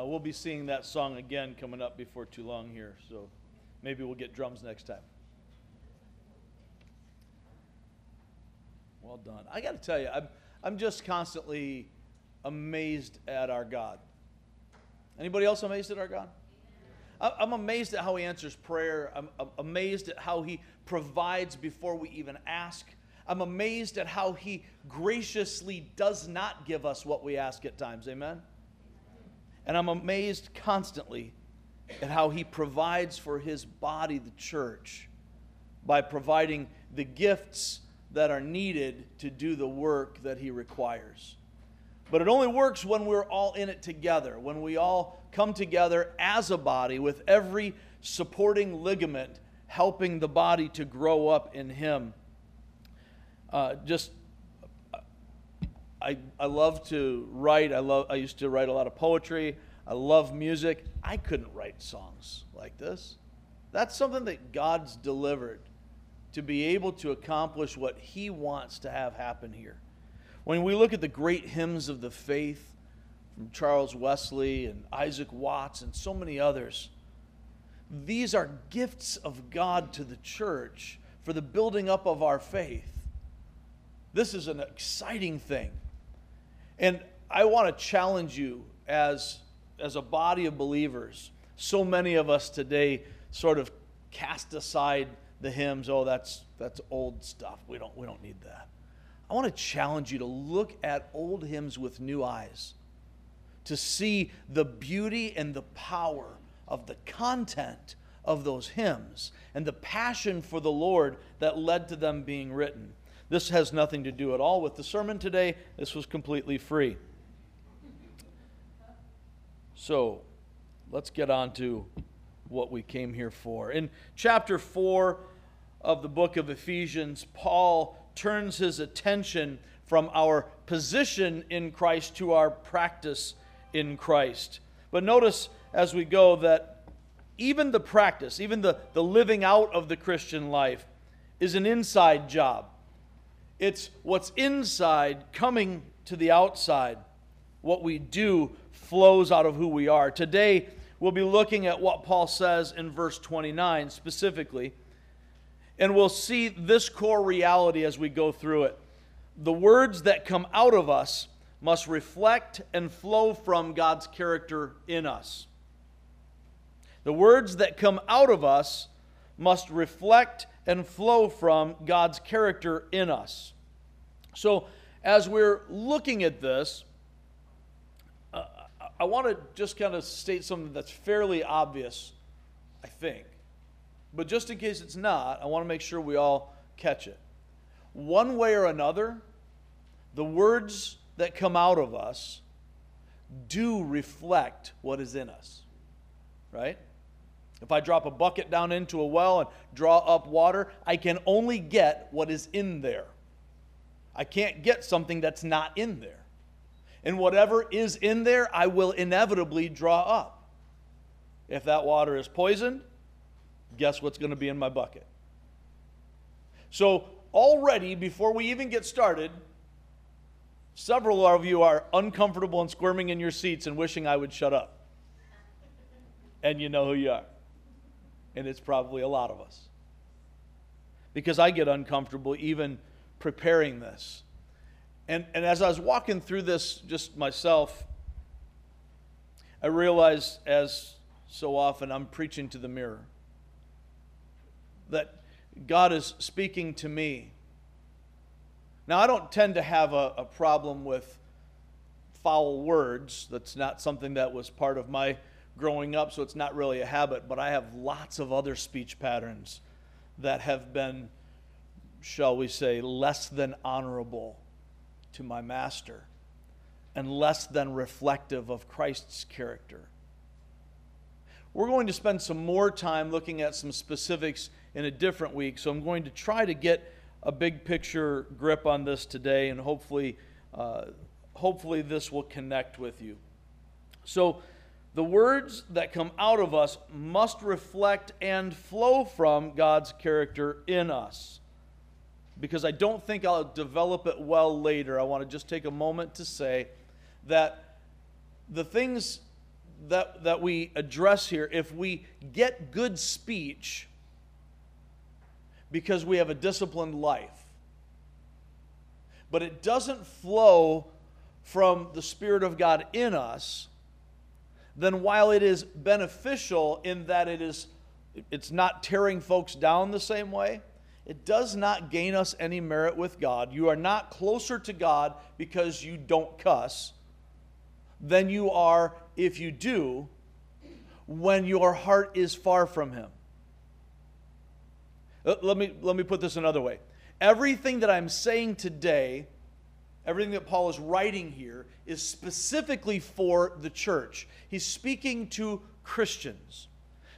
Uh, we'll be seeing that song again coming up before too long here, so maybe we'll get drums next time. Well done. I got to tell you, I'm, I'm just constantly amazed at our God. Anybody else amazed at our God? I'm amazed at how he answers prayer. I'm amazed at how he provides before we even ask. I'm amazed at how he graciously does not give us what we ask at times. Amen? And I'm amazed constantly at how he provides for his body, the church, by providing the gifts that are needed to do the work that he requires. But it only works when we're all in it together, when we all come together as a body with every supporting ligament helping the body to grow up in him. Uh, just I, I love to write. I love I used to write a lot of poetry. I love music. I couldn't write songs like this. That's something that God's delivered to be able to accomplish what he wants to have happen here. When we look at the great hymns of the faith from Charles Wesley and Isaac Watts and so many others, these are gifts of God to the church for the building up of our faith. This is an exciting thing. And I want to challenge you as, as a body of believers. So many of us today sort of cast aside the hymns, oh, that's, that's old stuff. We don't, we don't need that. I want to challenge you to look at old hymns with new eyes, to see the beauty and the power of the content of those hymns and the passion for the Lord that led to them being written. This has nothing to do at all with the sermon today. This was completely free. So, let's get on to what we came here for. In chapter 4 of the book of Ephesians, Paul turns his attention from our position in Christ to our practice in Christ. But notice as we go that even the practice, even the, the living out of the Christian life, is an inside job. It's what's inside coming to the outside. What we do flows out of who we are. Today, we'll be looking at what Paul says in verse 29 specifically. And we'll see this core reality as we go through it. The words that come out of us must reflect and flow from God's character in us. The words that come out of us must reflect and flow from God's character in us. So, as we're looking at this, uh, I want to just kind of state something that's fairly obvious, I think. But just in case it's not, I want to make sure we all catch it. One way or another, the words that come out of us do reflect what is in us. Right? If I drop a bucket down into a well and draw up water, I can only get what is in there. I can't get something that's not in there. And whatever is in there, I will inevitably draw up. If that water is poisoned, guess what's going to be in my bucket? So, already, before we even get started, several of you are uncomfortable and squirming in your seats and wishing I would shut up. And you know who you are. And it's probably a lot of us. Because I get uncomfortable even preparing this. And, and as I was walking through this just myself, I realized, as so often, I'm preaching to the mirror that God is speaking to me. Now, I don't tend to have a, a problem with foul words. That's not something that was part of my growing up, so it's not really a habit, but I have lots of other speech patterns that have been, shall we say, less than honorable to my master and less than reflective of Christ's character. We're going to spend some more time looking at some specifics in a different week. So I'm going to try to get a big picture grip on this today, and hopefully, uh, hopefully this will connect with you. So the words that come out of us must reflect and flow from God's character in us. Because I don't think I'll develop it well later. I want to just take a moment to say that the things that, that we address here if we get good speech because we have a disciplined life, but it doesn't flow from the Spirit of God in us, then while it is beneficial in that it is it's not tearing folks down the same way, it does not gain us any merit with God. You are not closer to God because you don't cuss than you are if you do when your heart is far from Him. Uh, let me, let me put this another way. Everything that I'm saying today, everything that Paul is writing here, is specifically for the church. He's speaking to Christians.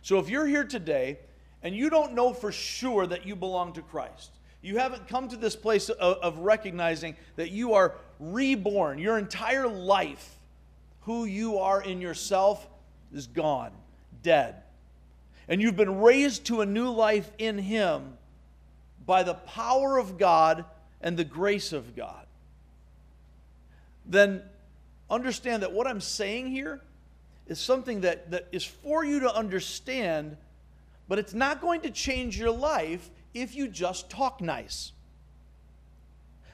So if you're here today and you don't know for sure that you belong to Christ, you haven't come to this place of, of recognizing that you are reborn, your entire life, who you are in yourself, is gone, dead. And you've been raised to a new life in Him by the power of God and the grace of God. Then understand that what I'm saying here is something that, that is for you to understand, but it's not going to change your life if you just talk nice.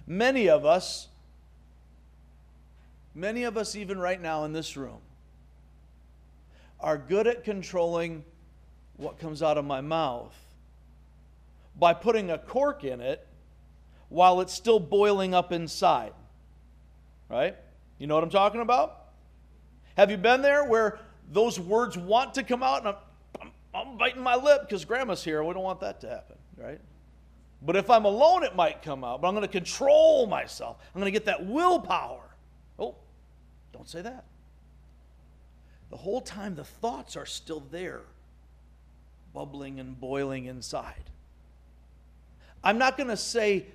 Many of us, many of us, even right now in this room, are good at controlling what comes out of my mouth by putting a cork in it while it's still boiling up inside. Right? You know what I'm talking about? Have you been there where those words want to come out and I'm, I'm, I'm biting my lip because grandma's here. We don't want that to happen, right? But if I'm alone, it might come out. But I'm going to control myself. I'm going to get that willpower. Oh, don't say that. The whole time, the thoughts are still there, bubbling and boiling inside. I'm not going to say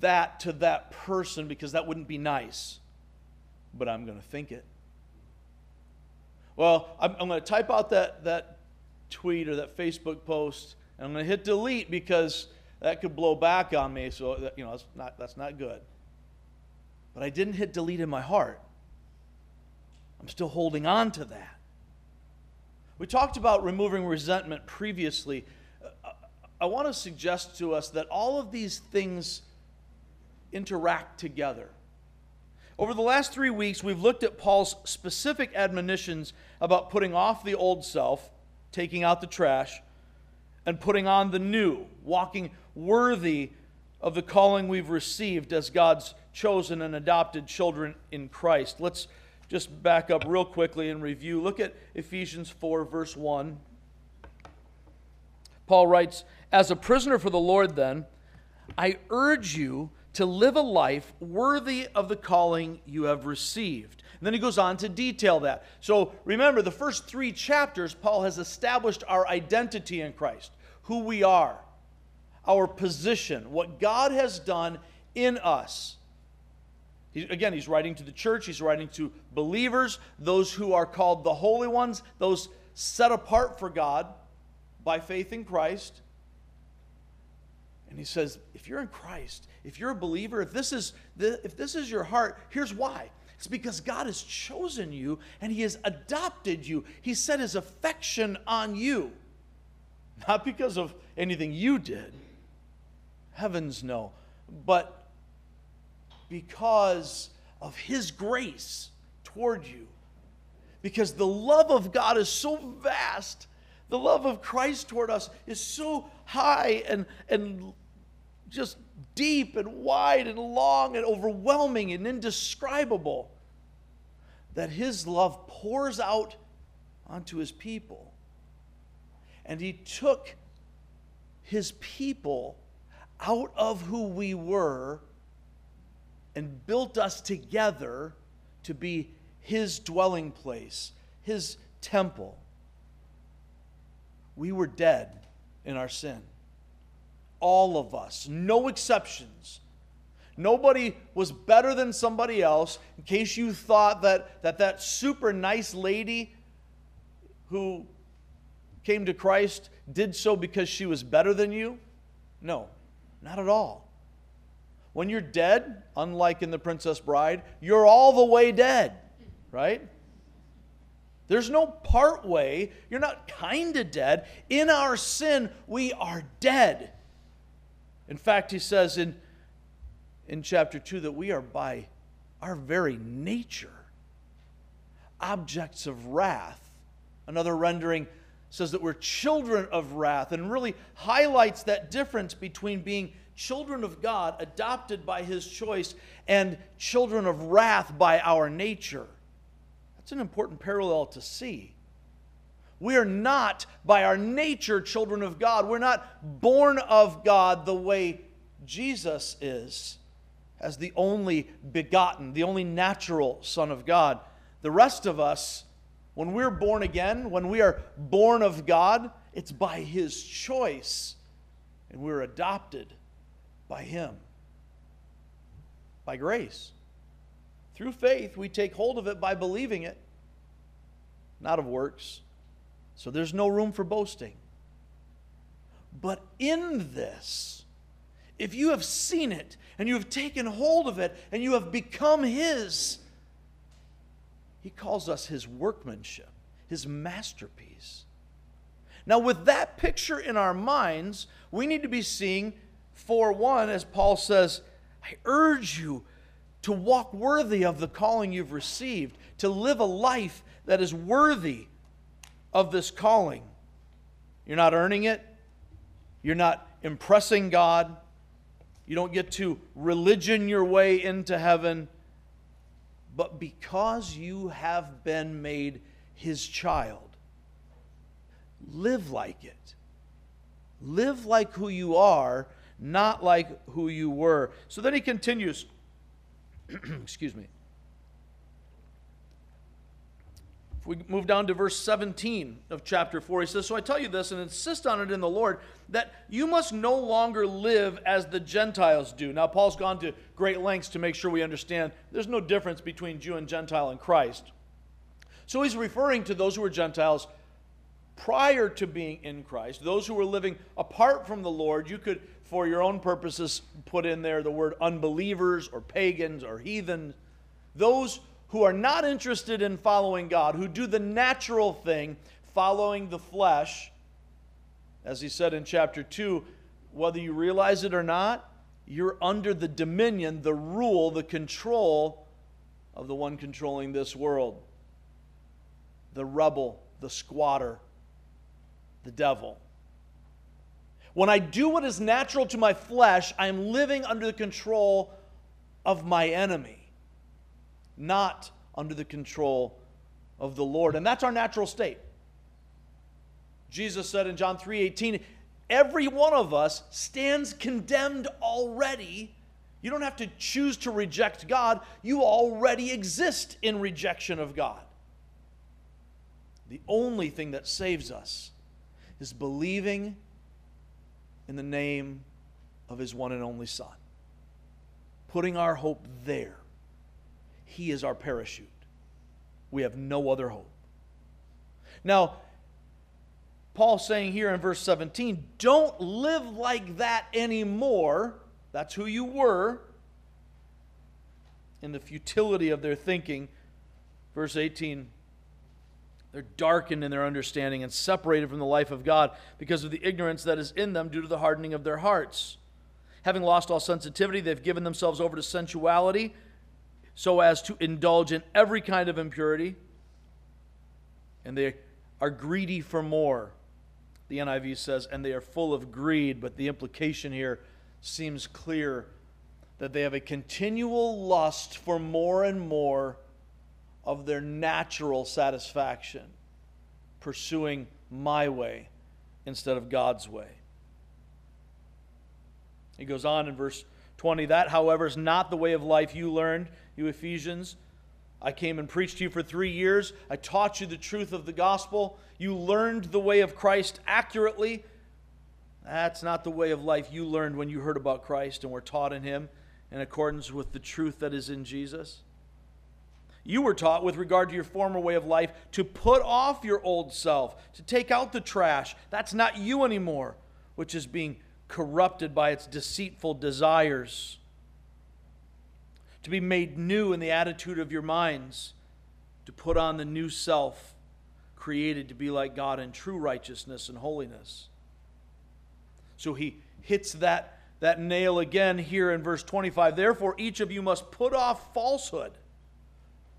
that to that person because that wouldn't be nice, but I'm going to think it. Well, I'm, I'm going to type out that, that tweet or that Facebook post, and I'm going to hit delete because that could blow back on me. So, that, you know, that's not, that's not good. But I didn't hit delete in my heart. I'm still holding on to that. We talked about removing resentment previously. Uh, I want to suggest to us that all of these things interact together. Over the last three weeks, we've looked at Paul's specific admonitions about putting off the old self, taking out the trash, and putting on the new, walking worthy of the calling we've received as God's chosen and adopted children in Christ. Let's just back up real quickly and review. Look at Ephesians 4, verse 1. Paul writes, As a prisoner for the Lord, then, I urge you to live a life worthy of the calling you have received. And then he goes on to detail that. So remember, the first three chapters, Paul has established our identity in Christ, who we are, our position, what God has done in us. He, again, he's writing to the church, he's writing to believers, those who are called the holy ones, those set apart for God by faith in Christ. And he says, if you're in Christ, if you're a believer, if this is the, if this is your heart, here's why. It's because God has chosen you and he has adopted you. He set his affection on you. Not because of anything you did. Heavens no. But because of his grace toward you. Because the love of God is so vast the love of Christ toward us is so high and, and just deep and wide and long and overwhelming and indescribable that his love pours out onto his people. And he took his people out of who we were and built us together to be his dwelling place, his temple we were dead in our sin. All of us, no exceptions. Nobody was better than somebody else. In case you thought that that, that super nice lady who came to Christ did so because she was better than you, no, not at all. When you're dead, unlike in The Princess Bride, you're all the way dead, right? There's no part way. You're not kind of dead. In our sin, we are dead. In fact, he says in, in chapter 2 that we are by our very nature objects of wrath. Another rendering says that we're children of wrath and really highlights that difference between being children of God, adopted by his choice, and children of wrath by our nature. That's an important parallel to see. We are not, by our nature, children of God. We're not born of God the way Jesus is, as the only begotten, the only natural Son of God. The rest of us, when we're born again, when we are born of God, it's by His choice, and we're adopted by Him. By grace. Through faith, we take hold of it by believing it, not of works. So there's no room for boasting. But in this, if you have seen it and you have taken hold of it and you have become His, He calls us His workmanship, His masterpiece. Now, with that picture in our minds, we need to be seeing, for one, as Paul says, I urge you to walk worthy of the calling you've received, to live a life that is worthy of this calling. You're not earning it, you're not impressing God, you don't get to religion your way into heaven, but because you have been made His child, live like it. Live like who you are, not like who you were. So then he continues. Excuse me. We move down to verse 17 of chapter 4, he says, So I tell you this and insist on it in the Lord, that you must no longer live as the Gentiles do. Now, Paul's gone to great lengths to make sure we understand there's no difference between Jew and Gentile in Christ. So he's referring to those who were Gentiles prior to being in Christ, those who were living apart from the Lord. You could, for your own purposes, put in there the word unbelievers or pagans or heathen. Those who are not interested in following God, who do the natural thing, following the flesh, as he said in chapter 2, whether you realize it or not, you're under the dominion, the rule, the control of the one controlling this world the rebel, the squatter, the devil. When I do what is natural to my flesh, I am living under the control of my enemy not under the control of the Lord. And that's our natural state. Jesus said in John 3:18, every one of us stands condemned already. You don't have to choose to reject God, you already exist in rejection of God. The only thing that saves us is believing in the name of his one and only Son. Putting our hope there. He is our parachute. We have no other hope. Now, Paul's saying here in verse 17, don't live like that anymore. That's who you were in the futility of their thinking. Verse 18, they're darkened in their understanding and separated from the life of God because of the ignorance that is in them due to the hardening of their hearts. Having lost all sensitivity, they've given themselves over to sensuality so as to indulge in every kind of impurity. And they are greedy for more. The NIV says, and they are full of greed, but the implication here seems clear that they have a continual lust for more and more of their natural satisfaction, pursuing my way instead of God's way. He goes on in verse 20 That, however, is not the way of life you learned you Ephesians. I came and preached to you for three years. I taught you the truth of the gospel. You learned the way of Christ accurately. That's not the way of life you learned when you heard about Christ and were taught in Him in accordance with the truth that is in Jesus. You were taught, with regard to your former way of life, to put off your old self, to take out the trash. That's not you anymore, which is being corrupted by its deceitful desires to be made new in the attitude of your minds, to put on the new self, created to be like God in true righteousness and holiness. So he hits that, that nail again here in verse 25. Therefore, each of you must put off falsehood.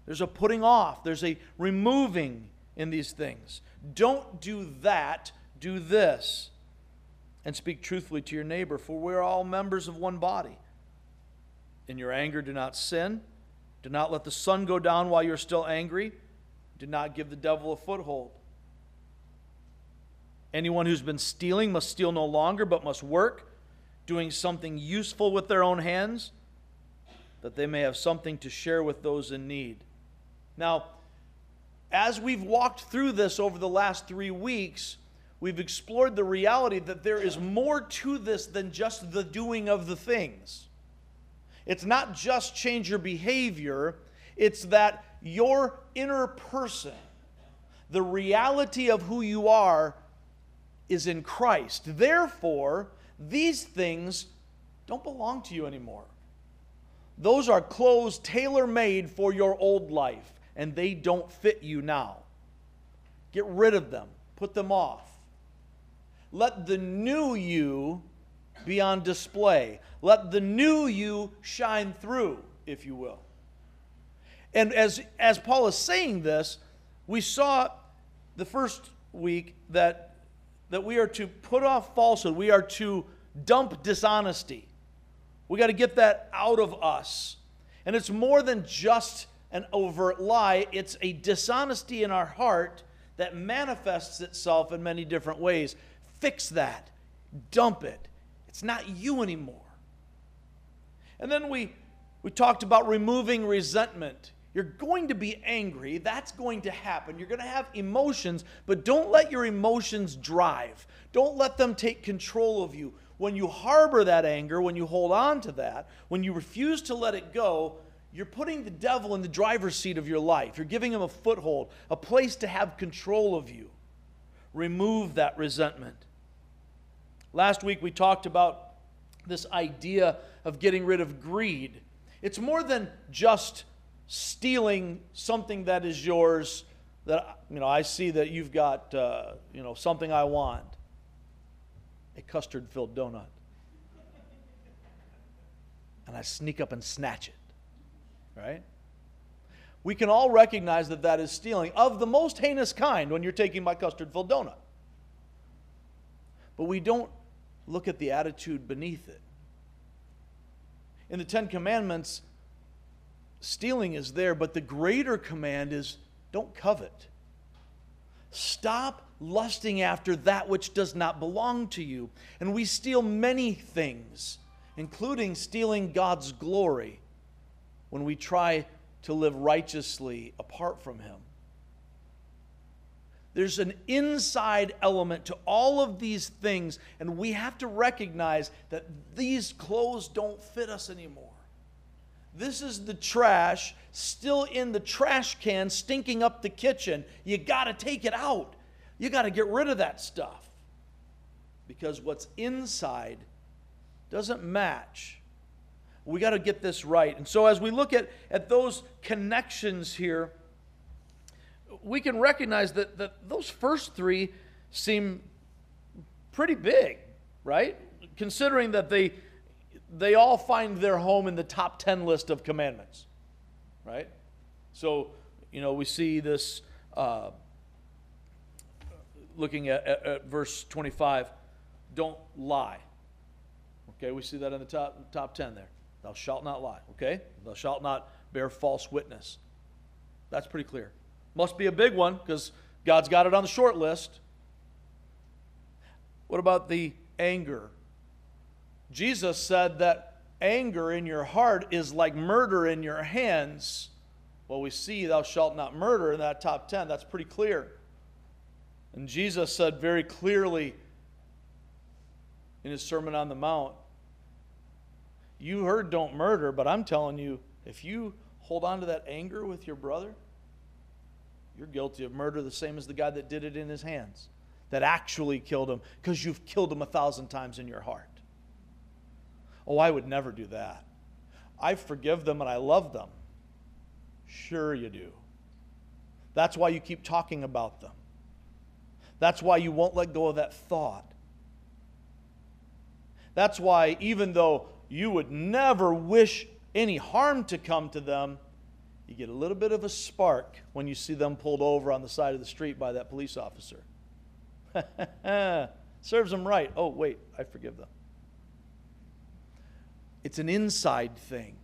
There's a putting off, there's a removing in these things. Don't do that, do this. And speak truthfully to your neighbor, for we're all members of one body. In your anger, do not sin. Do not let the sun go down while you're still angry. Do not give the devil a foothold. Anyone who's been stealing must steal no longer, but must work, doing something useful with their own hands, that they may have something to share with those in need. Now, as we've walked through this over the last three weeks, we've explored the reality that there is more to this than just the doing of the things. It's not just change your behavior, it's that your inner person, the reality of who you are, is in Christ. Therefore, these things don't belong to you anymore. Those are clothes tailor made for your old life and they don't fit you now. Get rid of them, put them off. Let the new you be on display. Let the new you shine through, if you will. And as, as Paul is saying this, we saw the first week that, that we are to put off falsehood, we are to dump dishonesty. We got to get that out of us. And it's more than just an overt lie, it's a dishonesty in our heart that manifests itself in many different ways. Fix that, dump it. It's not you anymore. And then we, we talked about removing resentment. You're going to be angry. That's going to happen. You're going to have emotions, but don't let your emotions drive. Don't let them take control of you. When you harbor that anger, when you hold on to that, when you refuse to let it go, you're putting the devil in the driver's seat of your life. You're giving him a foothold, a place to have control of you. Remove that resentment. Last week we talked about this idea of getting rid of greed. It's more than just stealing something that is yours that you know I see that you've got uh, you know something I want a custard filled donut and I sneak up and snatch it right? We can all recognize that that is stealing of the most heinous kind when you're taking my custard filled donut. But we don't look at the attitude beneath it. In the Ten Commandments, stealing is there, but the greater command is don't covet. Stop lusting after that which does not belong to you. And we steal many things, including stealing God's glory when we try to live righteously apart from Him. There's an inside element to all of these things, and we have to recognize that these clothes don't fit us anymore. This is the trash still in the trash can, stinking up the kitchen. You got to take it out. You got to get rid of that stuff. Because what's inside doesn't match we got to get this right. And so, as we look at, at those connections here, we can recognize that, that those first three seem pretty big, right? Considering that they, they all find their home in the top 10 list of commandments, right? So, you know, we see this uh, looking at, at, at verse 25 don't lie. Okay, we see that in the top, top 10 there. Thou shalt not lie, okay? Thou shalt not bear false witness. That's pretty clear. Must be a big one because God's got it on the short list. What about the anger? Jesus said that anger in your heart is like murder in your hands. Well, we see thou shalt not murder in that top 10. That's pretty clear. And Jesus said very clearly in his Sermon on the Mount you heard don't murder, but I'm telling you, if you hold on to that anger with your brother, you're guilty of murder the same as the guy that did it in his hands, that actually killed him, because you've killed him a thousand times in your heart. Oh, I would never do that. I forgive them and I love them. Sure, you do. That's why you keep talking about them. That's why you won't let go of that thought. That's why, even though you would never wish any harm to come to them, you get a little bit of a spark when you see them pulled over on the side of the street by that police officer. Serves them right. Oh, wait, I forgive them. It's an inside thing.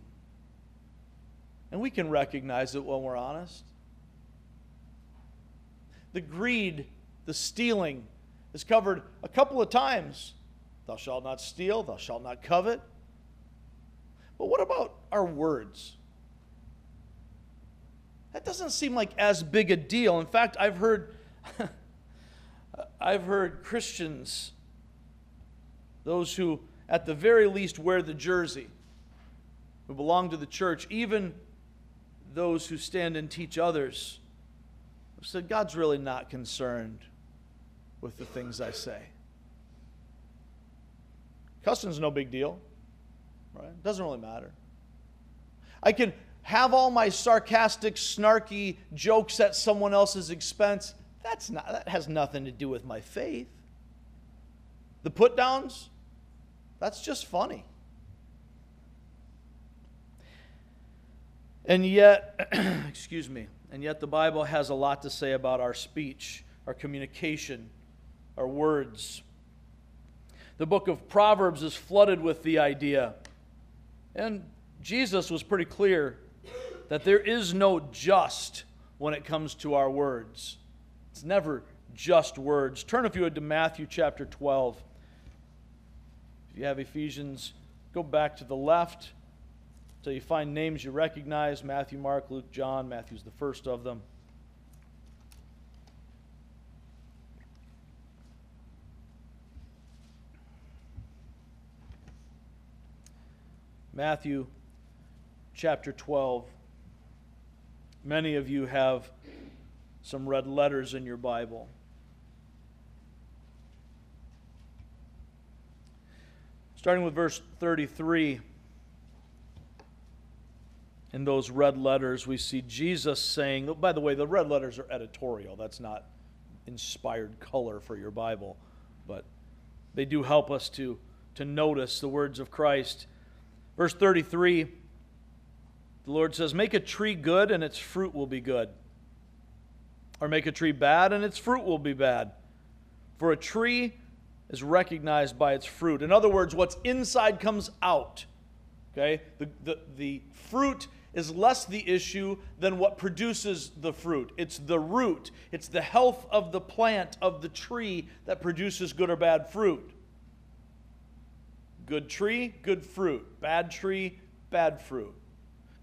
And we can recognize it when we're honest. The greed, the stealing, is covered a couple of times. Thou shalt not steal, thou shalt not covet. But what about our words? That doesn't seem like as big a deal. In fact, I've heard I've heard Christians those who at the very least wear the jersey who belong to the church, even those who stand and teach others, said God's really not concerned with the things I say. Cussing's no big deal, right? Doesn't really matter. I can have all my sarcastic, snarky jokes at someone else's expense. That's not, that has nothing to do with my faith. The put downs, that's just funny. And yet, excuse me, and yet the Bible has a lot to say about our speech, our communication, our words. The book of Proverbs is flooded with the idea. And Jesus was pretty clear that there is no just when it comes to our words. It's never just words. Turn, if you would, to Matthew chapter 12. If you have Ephesians, go back to the left until you find names you recognize Matthew, Mark, Luke, John. Matthew's the first of them. Matthew chapter 12. Many of you have some red letters in your Bible. Starting with verse 33, in those red letters, we see Jesus saying, oh, by the way, the red letters are editorial. That's not inspired color for your Bible, but they do help us to, to notice the words of Christ. Verse 33 the Lord says, Make a tree good, and its fruit will be good. Or make a tree bad, and its fruit will be bad. For a tree is recognized by its fruit. In other words, what's inside comes out. Okay? The, the, the fruit is less the issue than what produces the fruit. It's the root, it's the health of the plant, of the tree, that produces good or bad fruit. Good tree, good fruit. Bad tree, bad fruit.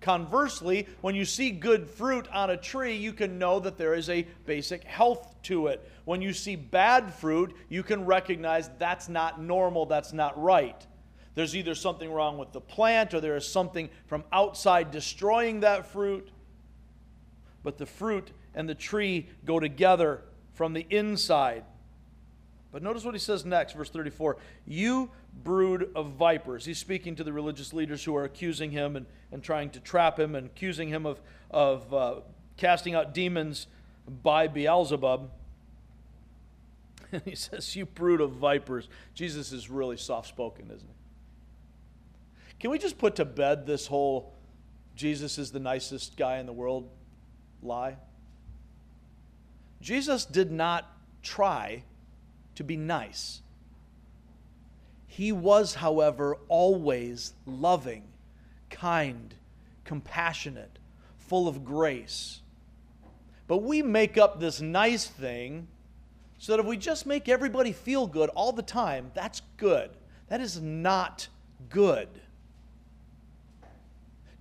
Conversely, when you see good fruit on a tree, you can know that there is a basic health to it. When you see bad fruit, you can recognize that's not normal, that's not right. There's either something wrong with the plant or there is something from outside destroying that fruit. But the fruit and the tree go together from the inside. But notice what he says next, verse 34 You brood of vipers. He's speaking to the religious leaders who are accusing him and, and trying to trap him and accusing him of, of uh, casting out demons by Beelzebub. And he says, You brood of vipers. Jesus is really soft spoken, isn't he? Can we just put to bed this whole Jesus is the nicest guy in the world lie? Jesus did not try to be nice. He was, however, always loving, kind, compassionate, full of grace. But we make up this nice thing so that if we just make everybody feel good all the time, that's good. That is not good.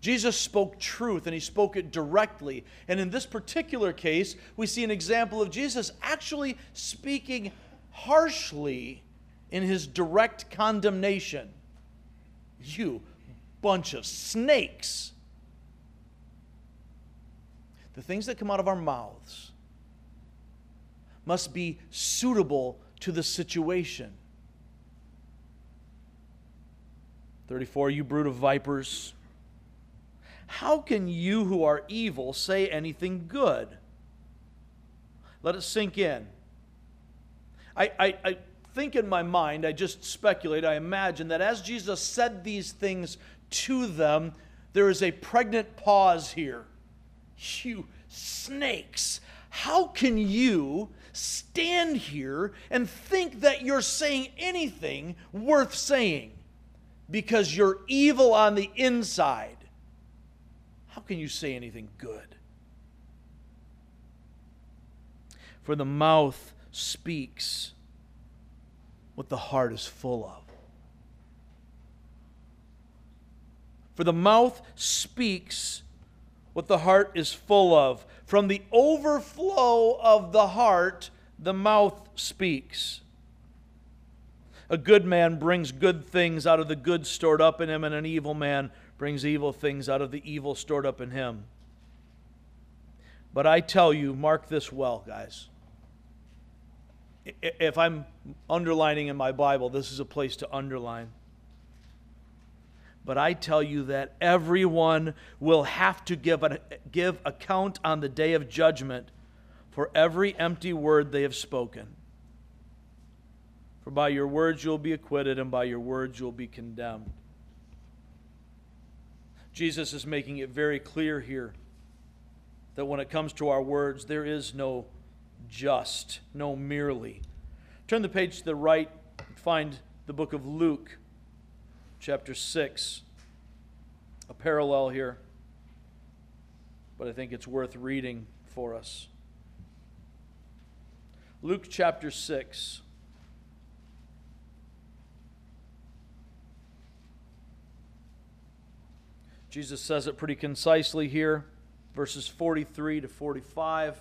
Jesus spoke truth and he spoke it directly. And in this particular case, we see an example of Jesus actually speaking harshly in his direct condemnation. You bunch of snakes. The things that come out of our mouths must be suitable to the situation. 34, you brood of vipers. How can you who are evil say anything good? Let it sink in. I, I, I think in my mind, I just speculate, I imagine that as Jesus said these things to them, there is a pregnant pause here. You snakes, how can you stand here and think that you're saying anything worth saying because you're evil on the inside? How can you say anything good? For the mouth speaks what the heart is full of. For the mouth speaks what the heart is full of. From the overflow of the heart, the mouth speaks. A good man brings good things out of the good stored up in him, and an evil man brings evil things out of the evil stored up in him. But I tell you, mark this well, guys. If I'm underlining in my Bible, this is a place to underline. But I tell you that everyone will have to give, an, give account on the day of judgment for every empty word they have spoken. For by your words you'll be acquitted, and by your words you'll be condemned. Jesus is making it very clear here that when it comes to our words, there is no just, no merely. Turn the page to the right, find the book of Luke chapter 6. A parallel here, but I think it's worth reading for us. Luke chapter 6. Jesus says it pretty concisely here, verses 43 to 45.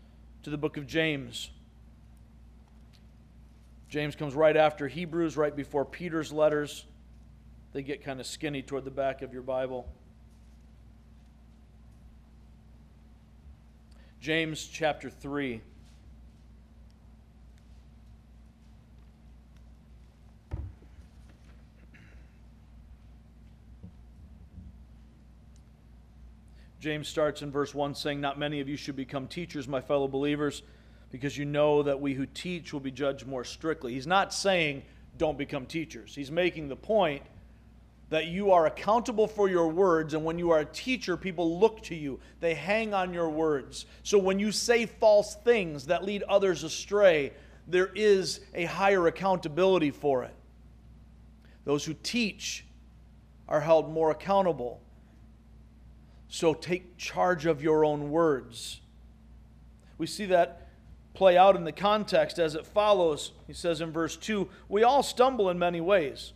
to the book of James. James comes right after Hebrews, right before Peter's letters. They get kind of skinny toward the back of your Bible. James chapter 3. James starts in verse 1 saying, Not many of you should become teachers, my fellow believers because you know that we who teach will be judged more strictly. He's not saying don't become teachers. He's making the point that you are accountable for your words, and when you are a teacher, people look to you. They hang on your words. So when you say false things that lead others astray, there is a higher accountability for it. Those who teach are held more accountable. So take charge of your own words. We see that play out in the context as it follows. He says in verse 2 We all stumble in many ways.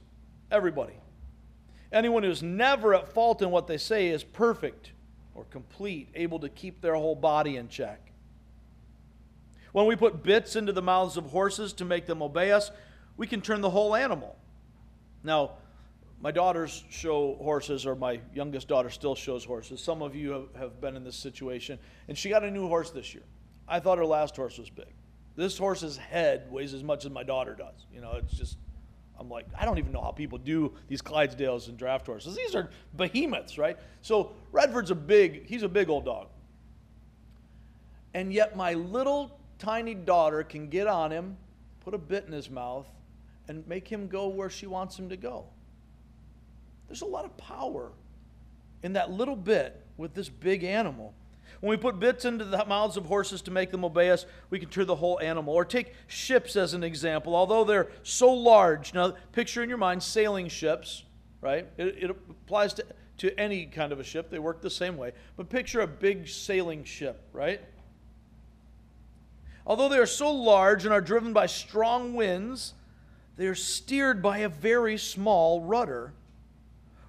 Everybody. Anyone who's never at fault in what they say is perfect or complete, able to keep their whole body in check. When we put bits into the mouths of horses to make them obey us, we can turn the whole animal. Now, my daughters show horses, or my youngest daughter still shows horses. Some of you have, been in this situation. And she got a new horse this year. I thought her last horse was big. This horse's head weighs as much as my daughter does. You know, it's just, I'm like, I don't even know how people do these Clydesdales and draft horses. These are behemoths, right? So Redford's a big, he's a big old dog. And yet my little tiny daughter can get on him, put a bit in his mouth, and make him go where she wants him to go. There's a lot of power in that little bit with this big animal. When we put bits into the mouths of horses to make them obey us, we can turn the whole animal. Or take ships as an example. Although they're so large, now picture in your mind sailing ships, right? It, it applies to, to any kind of a ship, they work the same way. But picture a big sailing ship, right? Although they are so large and are driven by strong winds, they are steered by a very small rudder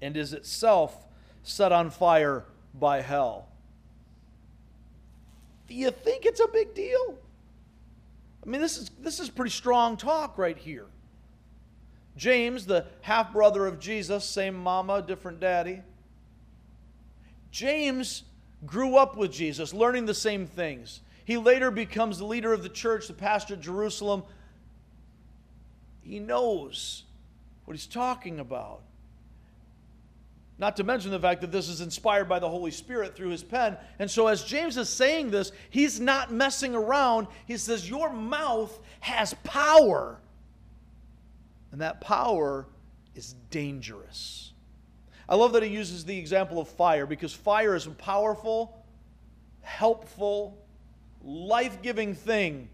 and is itself set on fire by hell. Do you think it's a big deal? I mean, this is, this is pretty strong talk right here. James, the half brother of Jesus, same mama, different daddy. James grew up with Jesus, learning the same things. He later becomes the leader of the church, the pastor of Jerusalem. He knows what he's talking about. Not to mention the fact that this is inspired by the Holy Spirit through his pen. And so, as James is saying this, he's not messing around. He says, Your mouth has power. And that power is dangerous. I love that he uses the example of fire because fire is a powerful, helpful, life giving thing.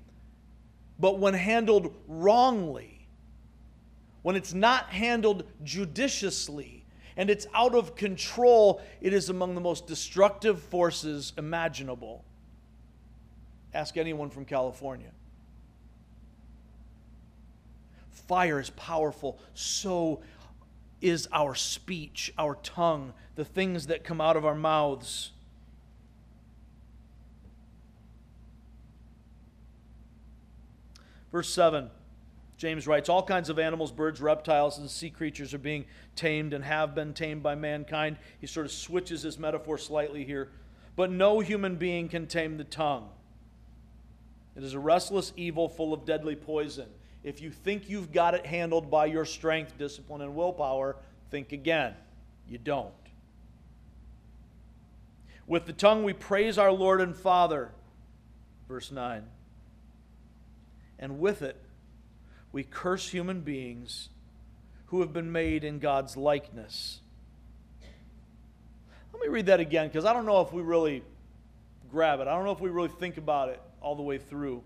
But when handled wrongly, when it's not handled judiciously, and it's out of control, it is among the most destructive forces imaginable. Ask anyone from California. Fire is powerful, so is our speech, our tongue, the things that come out of our mouths. Verse 7 James writes All kinds of animals, birds, reptiles, and sea creatures are being tamed and have been tamed by mankind. He sort of switches his metaphor slightly here. But no human being can tame the tongue. It is a restless evil full of deadly poison. If you think you've got it handled by your strength, discipline, and willpower, think again. You don't. With the tongue we praise our Lord and Father. Verse 9. And with it we curse human beings who have been made in God's likeness. Let me read that again because I don't know if we really grab it. I don't know if we really think about it all the way through.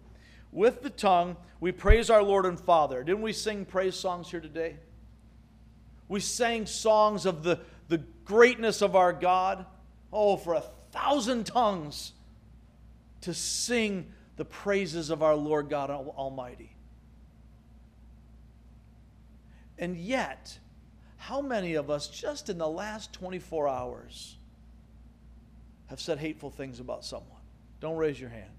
With the tongue, we praise our Lord and Father. Didn't we sing praise songs here today? We sang songs of the, the greatness of our God. Oh, for a thousand tongues to sing the praises of our Lord God Almighty. And yet, how many of us just in the last 24 hours have said hateful things about someone? Don't raise your hand.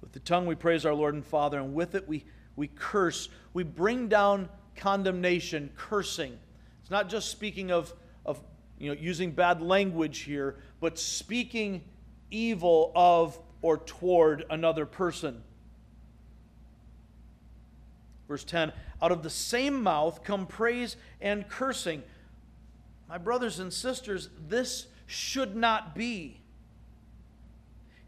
With the tongue we praise our Lord and Father, and with it we, we curse. We bring down condemnation, cursing. It's not just speaking of, of you know, using bad language here, but speaking evil of or toward another person. Verse 10 Out of the same mouth come praise and cursing. My brothers and sisters, this should not be.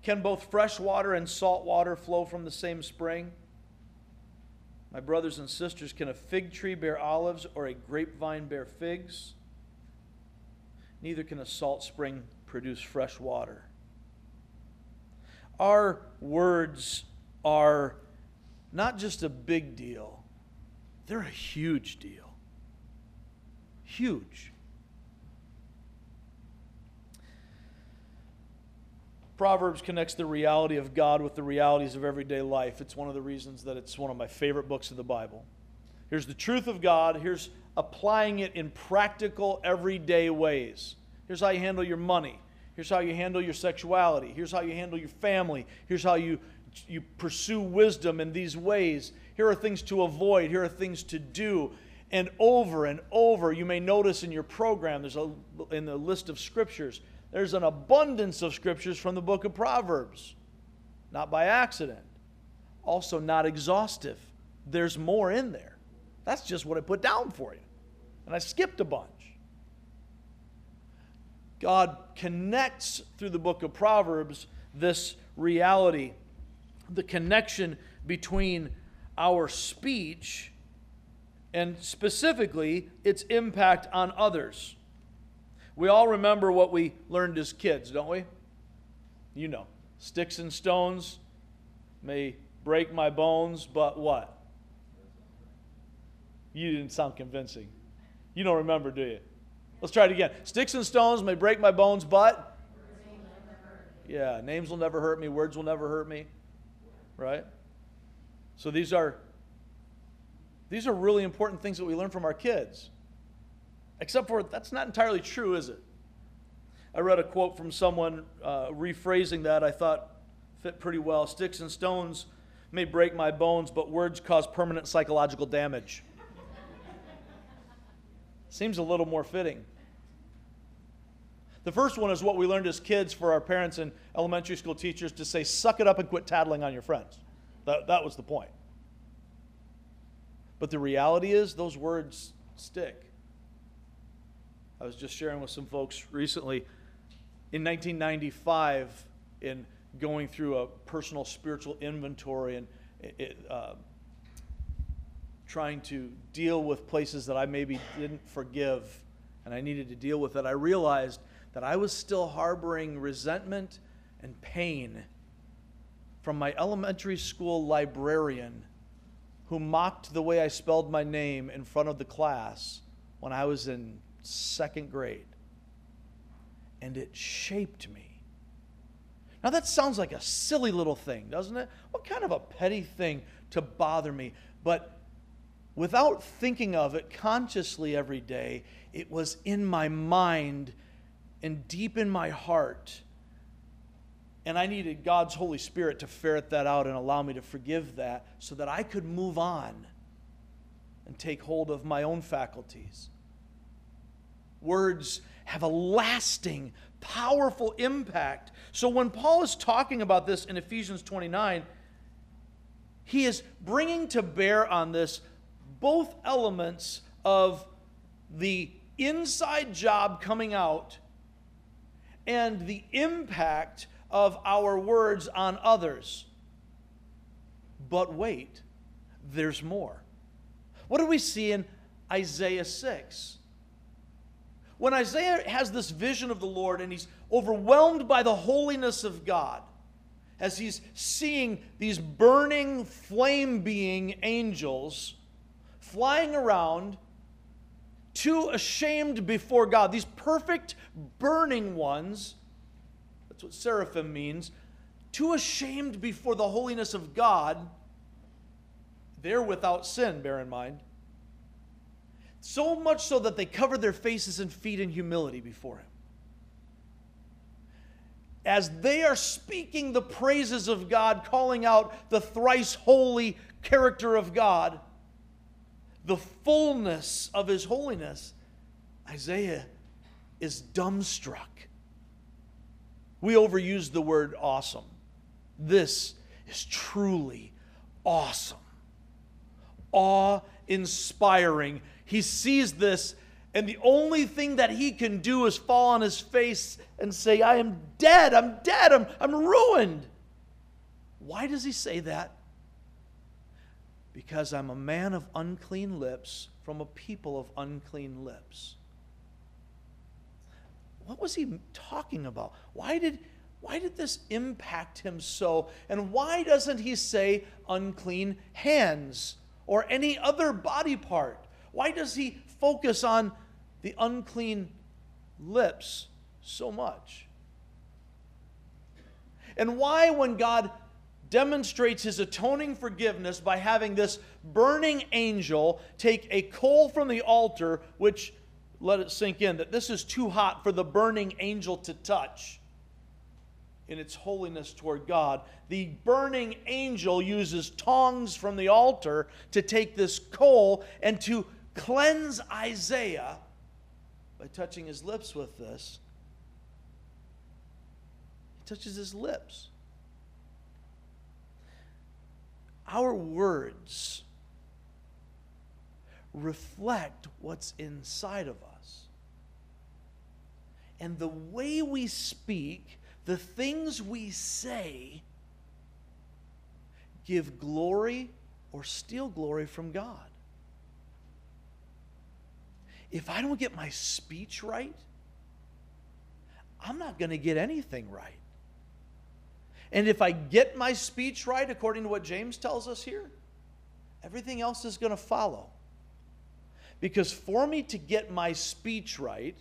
Can both fresh water and salt water flow from the same spring? My brothers and sisters, can a fig tree bear olives or a grapevine bear figs? Neither can a salt spring produce fresh water. Our words are not just a big deal, they're a huge deal. Huge. Proverbs connects the reality of God with the realities of everyday life. It's one of the reasons that it's one of my favorite books of the Bible. Here's the truth of God. Here's applying it in practical, everyday ways. Here's how you handle your money. Here's how you handle your sexuality. Here's how you handle your family. Here's how you you pursue wisdom in these ways. Here are things to avoid. Here are things to do. And over and over, you may notice in your program, there's a in the list of scriptures, there's an abundance of scriptures from the book of Proverbs. Not by accident. Also not exhaustive. There's more in there. That's just what I put down for you. And I skipped a bunch. God connects through the book of Proverbs this reality the connection between our speech and specifically its impact on others. We all remember what we learned as kids, don't we? You know, sticks and stones may break my bones, but what? You didn't sound convincing. You don't remember, do you? Let's try it again. Sticks and stones may break my bones, but. Yeah, names will never hurt me, words will never hurt me. Right? So these are these are really important things that we learn from our kids. Except for that's not entirely true, is it? I read a quote from someone uh, rephrasing that I thought fit pretty well. Sticks and stones may break my bones, but words cause permanent psychological damage. Seems a little more fitting. The first one is what we learned as kids for our parents and elementary school teachers to say, suck it up and quit tattling on your friends. That, that was the point. But the reality is, those words stick. I was just sharing with some folks recently. In 1995, in going through a personal spiritual inventory and it, uh, trying to deal with places that I maybe didn't forgive and I needed to deal with it, I realized that I was still harboring resentment and pain from my elementary school librarian who mocked the way I spelled my name in front of the class when I was in second grade. And it shaped me. Now, that sounds like a silly little thing, doesn't it? What kind of a petty thing to bother me? But without thinking of it consciously every day, it was in my mind and deep in my heart. And I needed God's Holy Spirit to ferret that out and allow me to forgive that so that I could move on and take hold of my own faculties. Words have a lasting, powerful impact. So when Paul is talking about this in Ephesians 29, he is bringing to bear on this both elements of the inside job coming out and the impact of our words on others. But wait, there's more. What do we see in Isaiah 6? When Isaiah has this vision of the Lord and he's overwhelmed by the holiness of God, as he's seeing these burning, flame being angels flying around, too ashamed before God, these perfect, burning ones, that's what seraphim means, too ashamed before the holiness of God, they're without sin, bear in mind so much so that they cover their faces and feet in humility before him. As they are speaking the praises of God, calling out the thrice holy character of God, the fullness of his holiness, Isaiah is dumbstruck. We overuse the word awesome. This is truly awesome, awe inspiring he sees this, and the only thing that he can do is fall on his face and say, I am dead, I'm dead, I'm, I'm ruined. Why does he say that? Because I'm a man of unclean lips from a people of unclean lips. What was he talking about? Why did, why did this impact him so? And why doesn't he say unclean hands or any other body part? Why does he focus on the unclean lips so much? And why, when God demonstrates his atoning forgiveness by having this burning angel take a coal from the altar, which, let it sink in, that this is too hot for the burning angel to touch in its holiness toward God. The burning angel uses tongs from the altar to take this coal and to cleanse Isaiah by touching his lips with this. He touches his lips. Our words reflect what's inside of us. And the way we speak, the things we say, give glory or steal glory from God if I don't get my speech right, I'm not going to get anything right. And if I get my speech right, according to what James tells us here, everything else is going to follow. Because for me to get my speech right,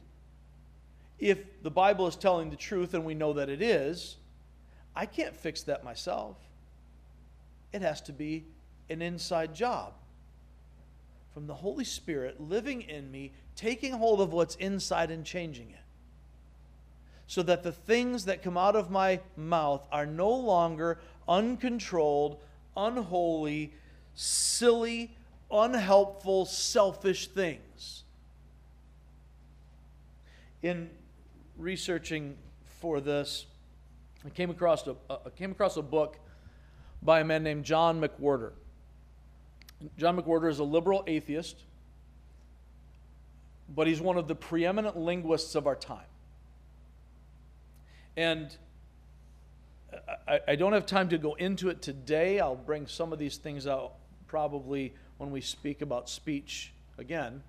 if the Bible is telling the truth, and we know that it is, I can't fix that myself. It has to be an inside job from the Holy Spirit living in me, taking hold of what's inside and changing it so that the things that come out of my mouth are no longer uncontrolled, unholy, silly, unhelpful, selfish things. In researching for this, I came across a, I came across a book by a man named John McWhorter. John McWhorter is a liberal atheist, but he's one of the preeminent linguists of our time. And I, I, don't have time to go into it today. I'll bring some of these things out probably when we speak about speech again.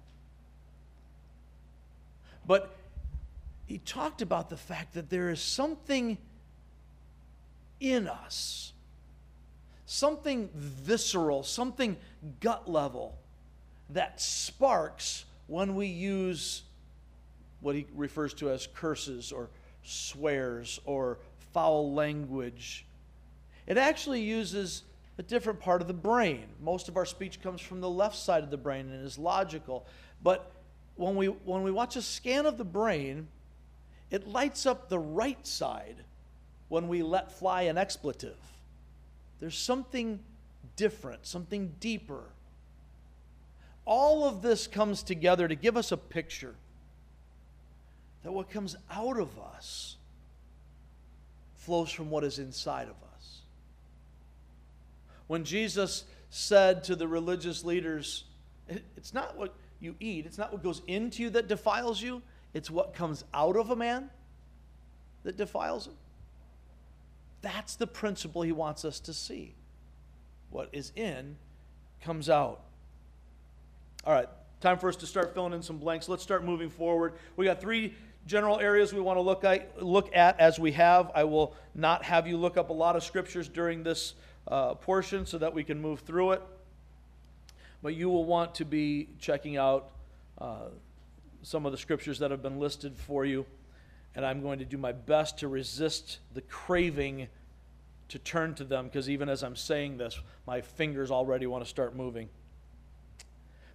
But he talked about the fact that there is something in us, something visceral, something gut level that sparks when we use what he refers to as curses or swears or foul language. It actually uses a different part of the brain. Most of our speech comes from the left side of the brain and is logical. But when we, when we watch a scan of the brain, it lights up the right side when we let fly an expletive. There's something different, something deeper. All of this comes together to give us a picture that what comes out of us flows from what is inside of us. When Jesus said to the religious leaders, It's not what you eat, it's not what goes into you that defiles you, it's what comes out of a man that defiles him. That's the principle he wants us to see. What is in comes out. All right, time for us to start filling in some blanks. Let's start moving forward. We got three general areas we want to look at, look at as we have. I will not have you look up a lot of scriptures during this uh, portion so that we can move through it. But you will want to be checking out uh, some of the scriptures that have been listed for you. And I'm going to do my best to resist the craving to turn to them because even as I'm saying this, my fingers already want to start moving.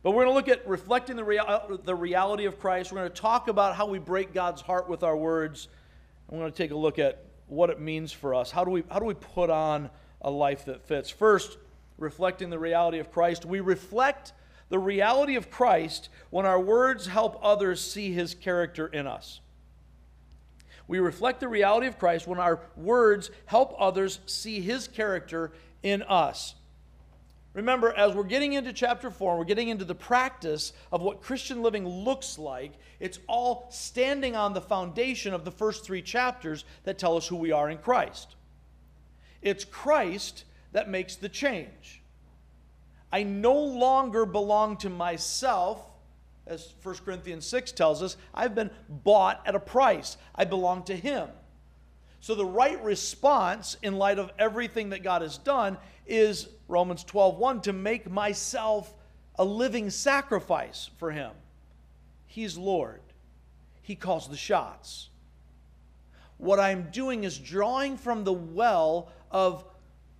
But we're going to look at reflecting the, real, uh, the reality of Christ. We're going to talk about how we break God's heart with our words. We're going to take a look at what it means for us. How do we, how do we put on a life that fits? First, reflecting the reality of Christ. We reflect the reality of Christ when our words help others see his character in us. We reflect the reality of Christ when our words help others see his character in us. Remember, as we're getting into chapter 4, we're getting into the practice of what Christian living looks like. It's all standing on the foundation of the first three chapters that tell us who we are in Christ. It's Christ that makes the change. I no longer belong to myself, as 1 Corinthians 6 tells us. I've been bought at a price, I belong to Him. So, the right response in light of everything that God has done is Romans 12:1 to make myself a living sacrifice for him. He's Lord. He calls the shots. What I'm doing is drawing from the well of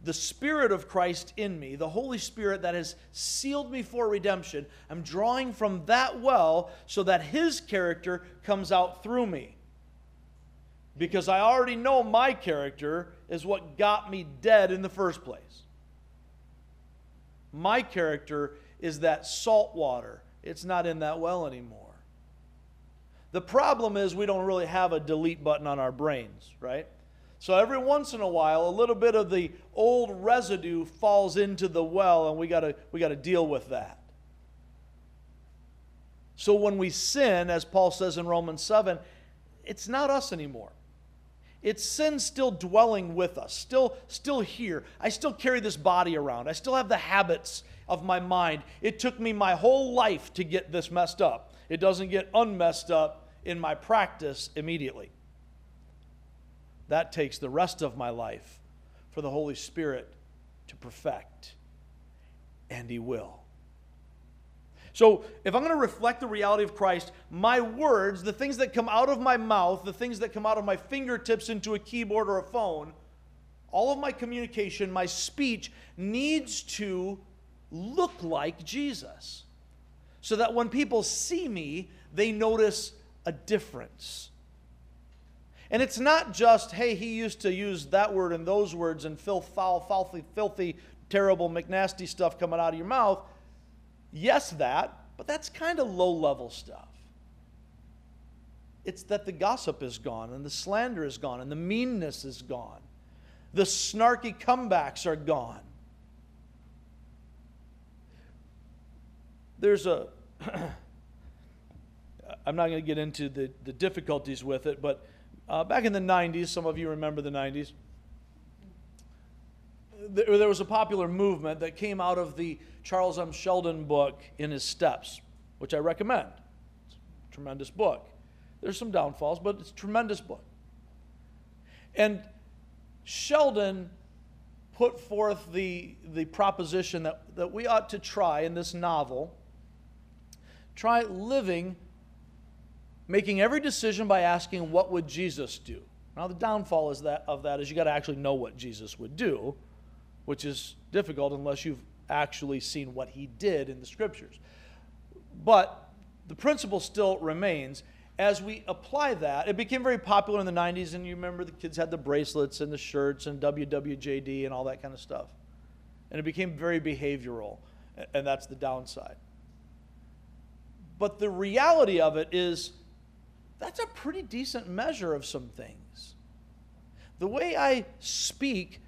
the Spirit of Christ in me, the Holy Spirit that has sealed me for redemption. I'm drawing from that well so that His character comes out through me because I already know my character is what got me dead in the first place. My character is that salt water, it's not in that well anymore. The problem is we don't really have a delete button on our brains, right? So every once in a while, a little bit of the old residue falls into the well, and we got to we got to deal with that. So when we sin, as Paul says in Romans 7, it's not us anymore. It's sin still dwelling with us, still, still here. I still carry this body around. I still have the habits of my mind. It took me my whole life to get this messed up. It doesn't get unmessed up in my practice immediately. that takes the rest of my life for the Holy Spirit to perfect. And He will. So, if I'm going to reflect the reality of Christ, my words, the things that come out of my mouth, the things that come out of my fingertips into a keyboard or a phone, all of my communication, my speech needs to look like Jesus. So that when people see me, they notice a difference. And it's not just, hey, he used to use that word and those words and filth, foul, filthy, filthy, terrible, McNasty stuff coming out of your mouth. Yes, that, but that's kind of low level stuff. It's that the gossip is gone and the slander is gone and the meanness is gone. The snarky comebacks are gone. There's a, I'm not going to get into the, the difficulties with it, but uh, back in the 90s, some of you remember the 90s, there, was a popular movement that came out of the Charles M. Sheldon book, In His Steps, which I recommend. It's a tremendous book. There's some downfalls, but it's a tremendous book. And Sheldon put forth the, the proposition that, that we ought to try in this novel try living making every decision by asking what would jesus do now the downfall is that of that is you got to actually know what jesus would do which is difficult unless you've actually seen what he did in the scriptures but the principle still remains as we apply that, it became very popular in the 90s, and you remember the kids had the bracelets and the shirts and WWJD and all that kind of stuff. And it became very behavioral, and that's the downside. But the reality of it is that's a pretty decent measure of some things. The way I speak,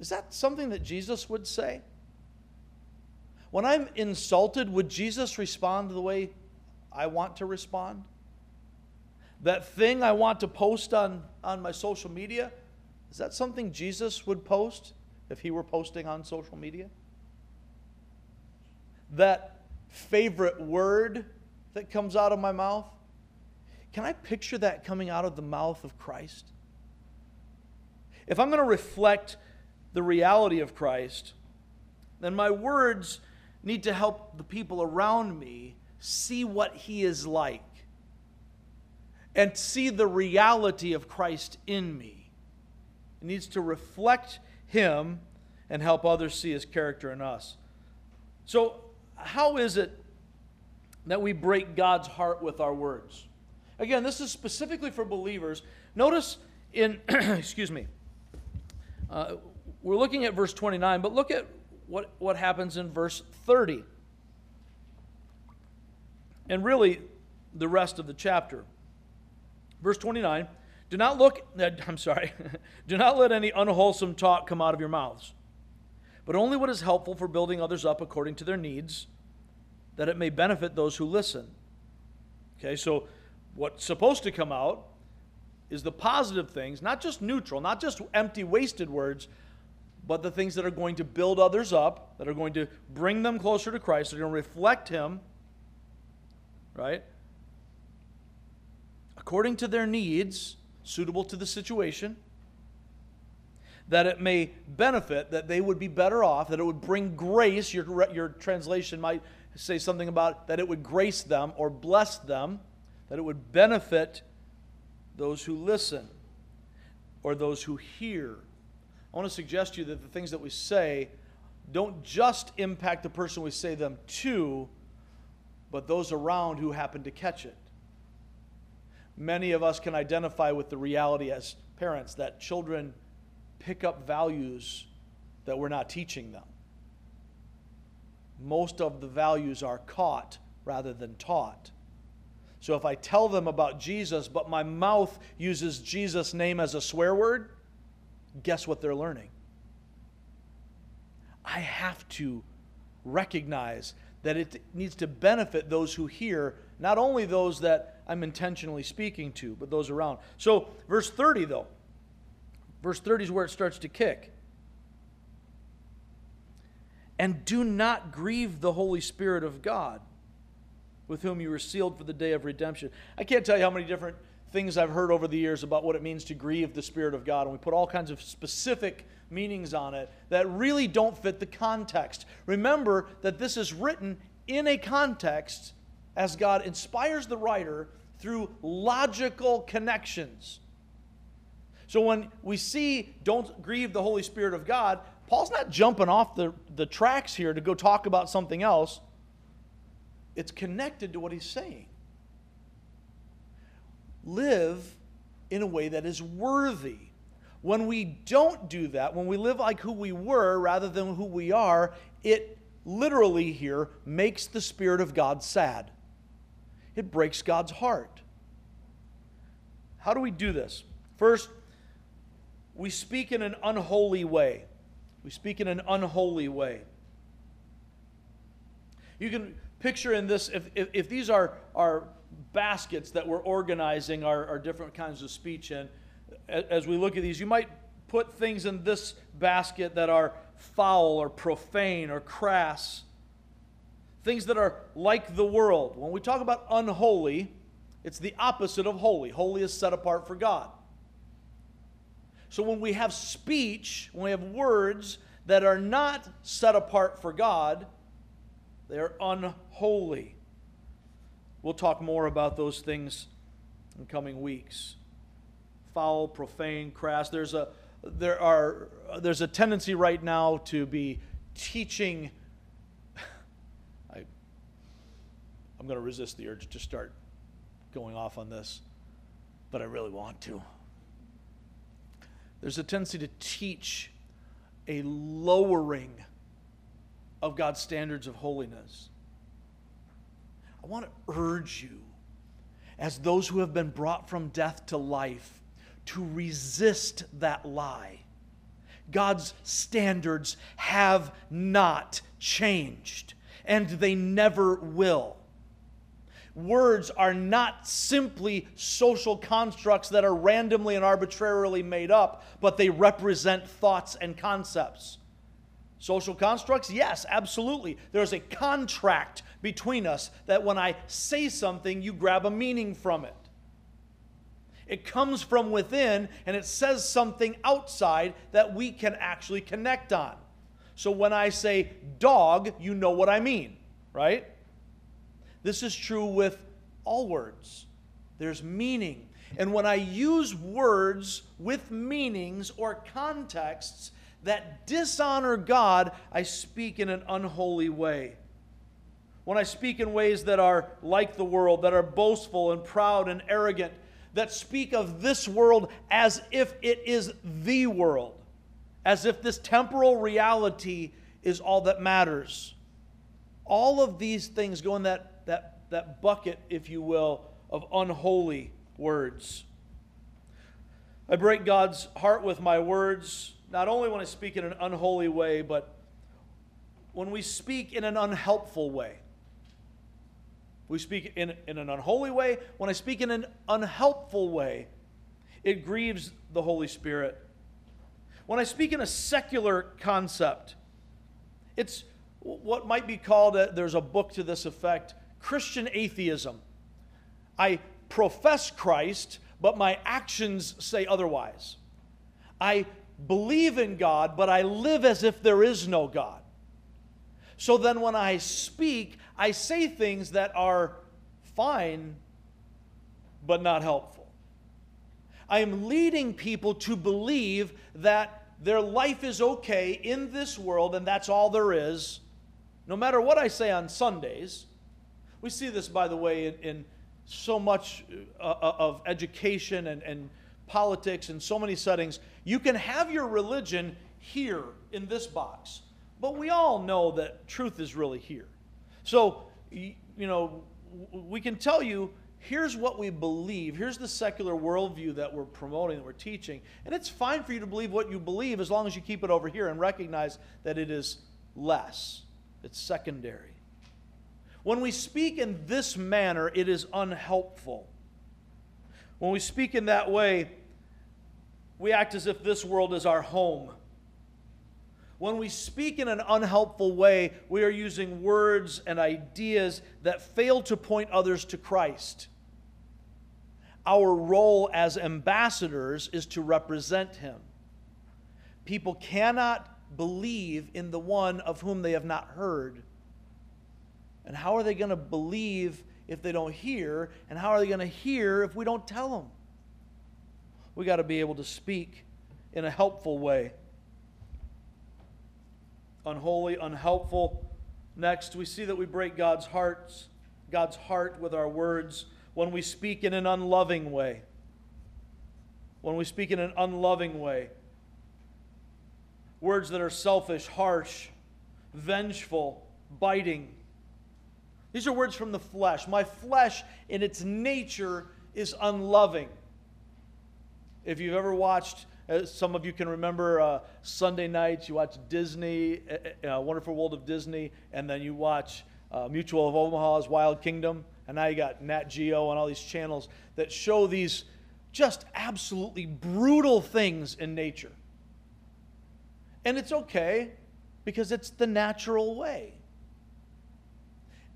is that something that Jesus would say? When I'm insulted, would Jesus respond the way I want to respond? That thing I want to post on, on my social media, is that something Jesus would post if he were posting on social media? That favorite word that comes out of my mouth, can I picture that coming out of the mouth of Christ? If I'm going to reflect the reality of Christ, then my words need to help the people around me see what he is like and see the reality of Christ in me. It needs to reflect Him and help others see His character in us. So, how is it that we break God's heart with our words? Again, this is specifically for believers. Notice in, excuse me, uh, we're looking at verse 29, but look at what, what happens in verse 30. And really, the rest of the chapter. Verse 29 Do not look, uh, I'm sorry, do not let any unwholesome talk come out of your mouths, but only what is helpful for building others up according to their needs, that it may benefit those who listen. Okay, so what's supposed to come out is the positive things, not just neutral, not just empty, wasted words, but the things that are going to build others up, that are going to bring them closer to Christ, that are going to reflect Him, right? according to their needs, suitable to the situation, that it may benefit, that they would be better off, that it would bring grace. Your, your translation might say something about that it would grace them or bless them, that it would benefit those who listen or those who hear. I want to suggest to you that the things that we say don't just impact the person we say them to, but those around who happen to catch it many of us can identify with the reality as parents that children pick up values that we're not teaching them. Most of the values are caught rather than taught. So if I tell them about Jesus, but my mouth uses Jesus' name as a swear word, guess what they're learning? I have to recognize that it needs to benefit those who hear, not only those that I'm intentionally speaking to, but those around. So, verse 30, though, verse 30 is where it starts to kick. And do not grieve the Holy Spirit of God, with whom you were sealed for the day of redemption. I can't tell you how many different things I've heard over the years about what it means to grieve the Spirit of God, and we put all kinds of specific meanings on it that really don't fit the context. Remember that this is written in a context as God inspires the writer through logical connections. So when we see don't grieve the Holy Spirit of God, Paul's not jumping off the, the tracks here to go talk about something else. It's connected to what he's saying. Live in a way that is worthy. When we don't do that, when we live like who we were rather than who we are, it literally here makes the Spirit of God sad. It breaks God's heart. How do we do this? First, we speak in an unholy way. We speak in an unholy way. You can picture in this, if, if, if these are, are baskets that we're organizing our, our different kinds of speech in, as we look at these, you might put things in this basket that are foul or profane or crass, things that are like the world. When we talk about unholy, it's the opposite of holy. Holy is set apart for God. So when we have speech, when we have words that are not set apart for God, they are unholy. We'll talk more about those things in coming weeks. Foul, profane, crass. There's a there are there's a tendency right now to be teaching I I'm going to resist the urge to start going off on this, but I really want to. There's a tendency to teach a lowering of God's standards of holiness. I want to urge you, as those who have been brought from death to life, to resist that lie. God's standards have not changed, and they never will. Words are not simply social constructs that are randomly and arbitrarily made up, but they represent thoughts and concepts. Social constructs? Yes, absolutely. There's a contract between us that when I say something, you grab a meaning from it. It comes from within and it says something outside that we can actually connect on. So when I say dog, you know what I mean, right? This is true with all words. There's meaning. And when I use words with meanings or contexts that dishonor God, I speak in an unholy way. When I speak in ways that are like the world, that are boastful and proud and arrogant, that speak of this world as if it is the world, as if this temporal reality is all that matters. All of these things go in that that, that bucket, if you will, of unholy words. I break God's heart with my words, not only when I speak in an unholy way, but when we speak in an unhelpful way. We speak in, in an unholy way. When I speak in an unhelpful way, it grieves the Holy Spirit. When I speak in a secular concept, it's what might be called, a, there's a book to this effect, Christian atheism. I profess Christ, but my actions say otherwise. I believe in God, but I live as if there is no God. So then when I speak, I say things that are fine, but not helpful. I am leading people to believe that their life is okay in this world and that's all there is, no matter what I say on Sundays we see this, by the way, in, in so much uh, uh, of education and, and politics and so many settings. You can have your religion here in this box, but we all know that truth is really here. So, you know, we can tell you here's what we believe. Here's the secular worldview that we're promoting, that we're teaching. And it's fine for you to believe what you believe as long as you keep it over here and recognize that it is less, it's secondary. When we speak in this manner, it is unhelpful. When we speak in that way, we act as if this world is our home. When we speak in an unhelpful way, we are using words and ideas that fail to point others to Christ. our role as ambassadors is to represent him. People cannot believe in the one of whom they have not heard. And how are they going to believe if they don't hear? And how are they going to hear if we don't tell them? We got to be able to speak in a helpful way. Unholy, unhelpful. Next, we see that we break God's hearts, God's heart with our words when we speak in an unloving way. When we speak in an unloving way. Words that are selfish, harsh, vengeful, biting. These are words from the flesh. My flesh, in its nature, is unloving. If you've ever watched, uh, some of you can remember uh, Sunday nights, you watch Disney, uh, uh Wonderful World of Disney, and then you watch uh, Mutual of Omaha's Wild Kingdom. And now you got Nat Geo and all these channels that show these just absolutely brutal things in nature. And it's okay because it's the natural way.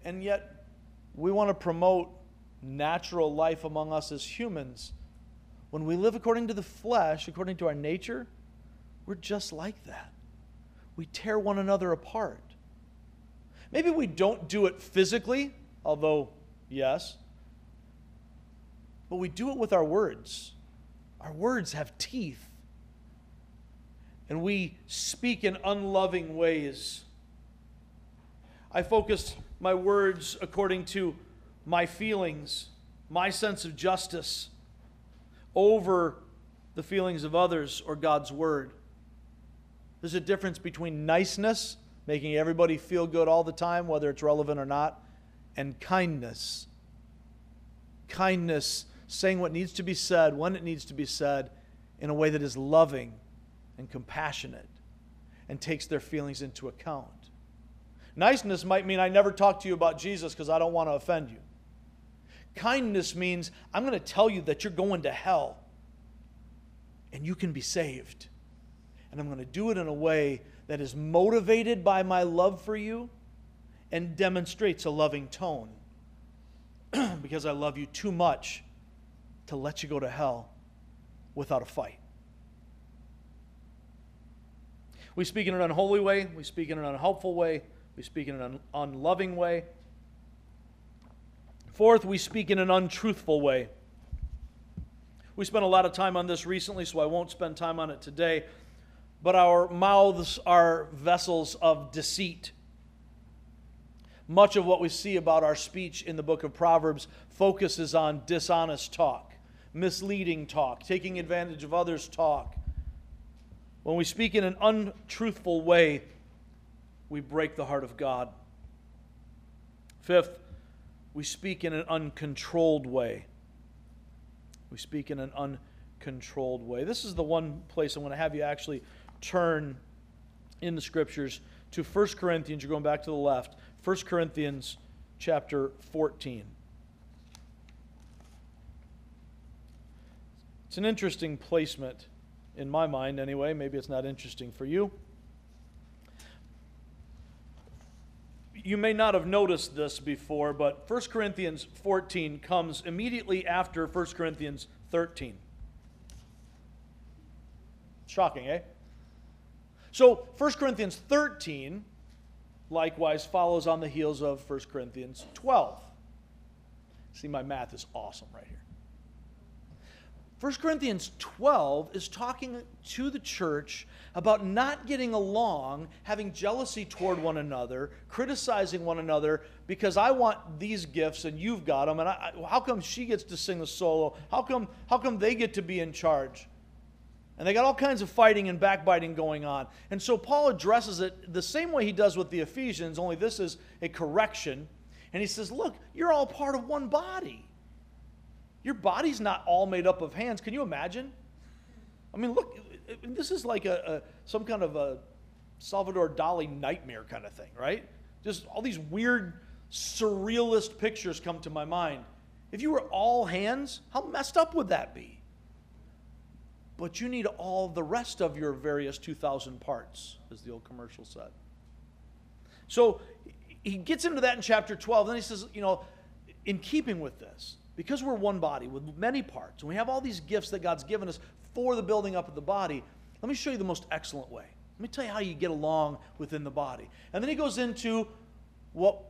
And yet, we want to promote natural life among us as humans. When we live according to the flesh, according to our nature, we're just like that. We tear one another apart. Maybe we don't do it physically, although Yes. But we do it with our words. Our words have teeth. And we speak in unloving ways. I focus my words according to my feelings, my sense of justice, over the feelings of others or God's word. There's a difference between niceness, making everybody feel good all the time, whether it's relevant or not, and kindness. Kindness, saying what needs to be said when it needs to be said in a way that is loving and compassionate and takes their feelings into account. Niceness might mean I never talk to you about Jesus because I don't want to offend you. Kindness means I'm going to tell you that you're going to hell and you can be saved. And I'm going to do it in a way that is motivated by my love for you and demonstrates a loving tone because I love you too much to let you go to hell without a fight. We speak in an unholy way, we speak in an unhelpful way, we speak in an unloving way. Fourth, we speak in an untruthful way. We spent a lot of time on this recently, so I won't spend time on it today. But our mouths are vessels of deceit. Much of what we see about our speech in the book of Proverbs focuses on dishonest talk, misleading talk, taking advantage of others' talk. When we speak in an untruthful way, we break the heart of God. Fifth, we speak in an uncontrolled way. We speak in an uncontrolled way. This is the one place I want to have you actually turn in the scriptures to 1 Corinthians. You're going back to the left. 1 Corinthians chapter 14. It's an interesting placement in my mind, anyway. Maybe it's not interesting for you. You may not have noticed this before, but 1 Corinthians 14 comes immediately after 1 Corinthians 13. Shocking, eh? So, 1 Corinthians 13 likewise follows on the heels of 1 Corinthians 12. See, my math is awesome right here. 1 Corinthians 12 is talking to the church about not getting along, having jealousy toward one another, criticizing one another because I want these gifts and you've got them. And I, how come she gets to sing a solo? How come, how come they get to be in charge? And they got all kinds of fighting and backbiting going on. And so Paul addresses it the same way he does with the Ephesians, only this is a correction. And he says, Look, you're all part of one body. Your body's not all made up of hands. Can you imagine? I mean, look, this is like a, a some kind of a Salvador Dali nightmare kind of thing, right? Just all these weird, surrealist pictures come to my mind. If you were all hands, how messed up would that be? but you need all the rest of your various 2,000 parts, as the old commercial said. So he gets into that in chapter 12. Then he says, you know, in keeping with this, because we're one body with many parts, and we have all these gifts that God's given us for the building up of the body, let me show you the most excellent way. Let me tell you how you get along within the body. And then he goes into what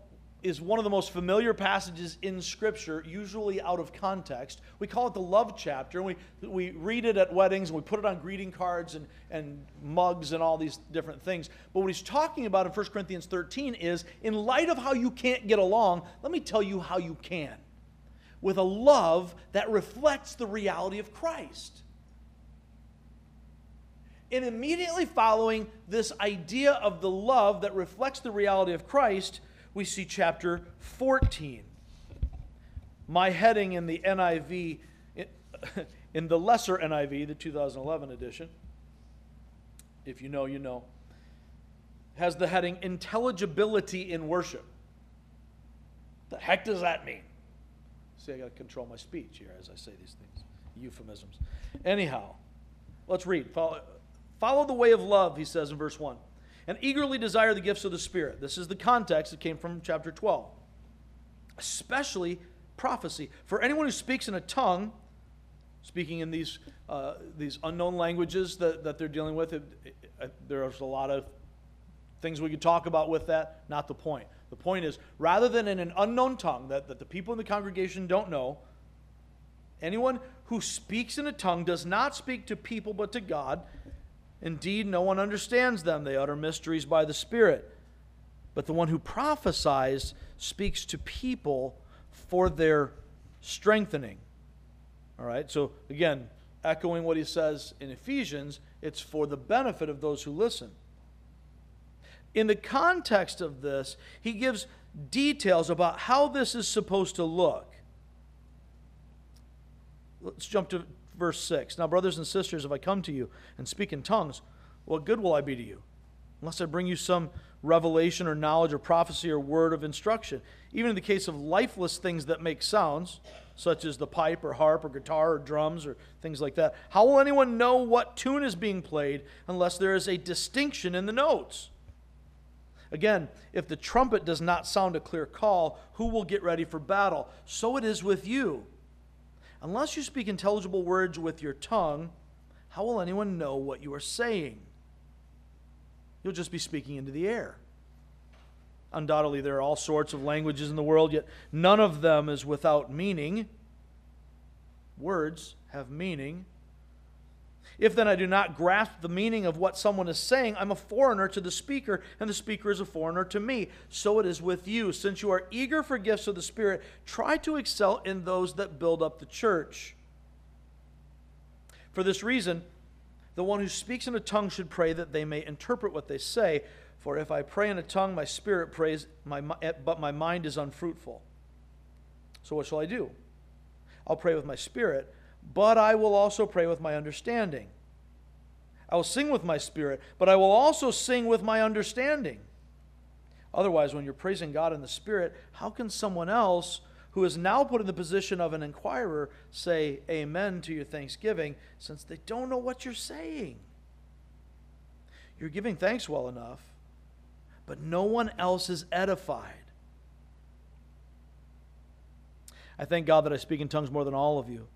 is one of the most familiar passages in Scripture, usually out of context. We call it the love chapter, and we, we read it at weddings, and we put it on greeting cards and, and mugs and all these different things. But what he's talking about in 1 Corinthians 13 is in light of how you can't get along, let me tell you how you can. With a love that reflects the reality of Christ. And immediately following this idea of the love that reflects the reality of Christ, we see chapter 14. My heading in the NIV, in the lesser NIV, the 2011 edition, if you know, you know, has the heading Intelligibility in Worship. The heck does that mean? See, I got to control my speech here as I say these things, euphemisms. Anyhow, let's read. Follow, follow the way of love, he says in verse 1 and eagerly desire the gifts of the Spirit. This is the context that came from chapter 12. Especially prophecy. For anyone who speaks in a tongue, speaking in these, uh, these unknown languages that, that they're dealing with, it, it, it, there's a lot of things we could talk about with that. Not the point. The point is, rather than in an unknown tongue that, that the people in the congregation don't know, anyone who speaks in a tongue does not speak to people but to God Indeed, no one understands them. They utter mysteries by the Spirit. But the one who prophesies speaks to people for their strengthening. All right, so again, echoing what he says in Ephesians, it's for the benefit of those who listen. In the context of this, he gives details about how this is supposed to look. Let's jump to verse 6. Now, brothers and sisters, if I come to you and speak in tongues, what good will I be to you? Unless I bring you some revelation or knowledge or prophecy or word of instruction. Even in the case of lifeless things that make sounds, such as the pipe or harp or guitar or drums or things like that, how will anyone know what tune is being played unless there is a distinction in the notes? Again, if the trumpet does not sound a clear call, who will get ready for battle? So it is with you. Unless you speak intelligible words with your tongue, how will anyone know what you are saying? You'll just be speaking into the air. Undoubtedly, there are all sorts of languages in the world, yet none of them is without meaning. Words have meaning. If then I do not grasp the meaning of what someone is saying, I'm a foreigner to the speaker, and the speaker is a foreigner to me. So it is with you. Since you are eager for gifts of the Spirit, try to excel in those that build up the church. For this reason, the one who speaks in a tongue should pray that they may interpret what they say. For if I pray in a tongue, my spirit prays, my, eh, but my mind is unfruitful. So what shall I do? I'll pray with my spirit but I will also pray with my understanding. I will sing with my spirit, but I will also sing with my understanding. Otherwise, when you're praising God in the spirit, how can someone else who is now put in the position of an inquirer say amen to your thanksgiving since they don't know what you're saying? You're giving thanks well enough, but no one else is edified. I thank God that I speak in tongues more than all of you.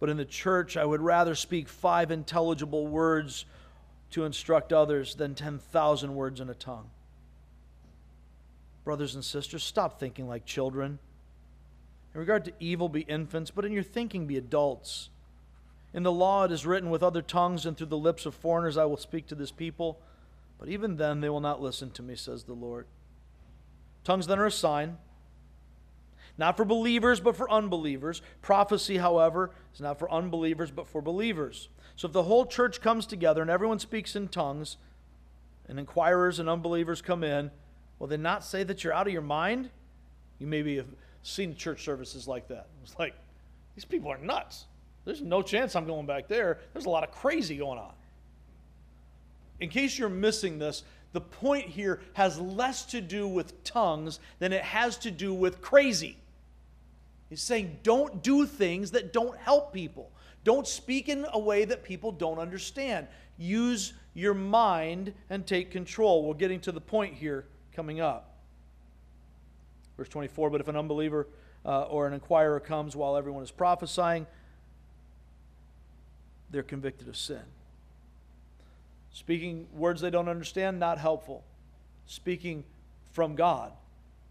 But in the church, I would rather speak five intelligible words to instruct others than 10,000 words in a tongue. Brothers and sisters, stop thinking like children. In regard to evil, be infants, but in your thinking, be adults. In the law, it is written, With other tongues and through the lips of foreigners I will speak to this people. But even then, they will not listen to me, says the Lord. Tongues then are a sign not for believers, but for unbelievers. Prophecy, however, is not for unbelievers, but for believers. So if the whole church comes together and everyone speaks in tongues, and inquirers and unbelievers come in, will they not say that you're out of your mind? You maybe have seen church services like that. It's like, these people are nuts. There's no chance I'm going back there. There's a lot of crazy going on. In case you're missing this, the point here has less to do with tongues than it has to do with crazy. He's saying, don't do things that don't help people. Don't speak in a way that people don't understand. Use your mind and take control. We're getting to the point here coming up. Verse 24 But if an unbeliever uh, or an inquirer comes while everyone is prophesying, they're convicted of sin. Speaking words they don't understand, not helpful. Speaking from God,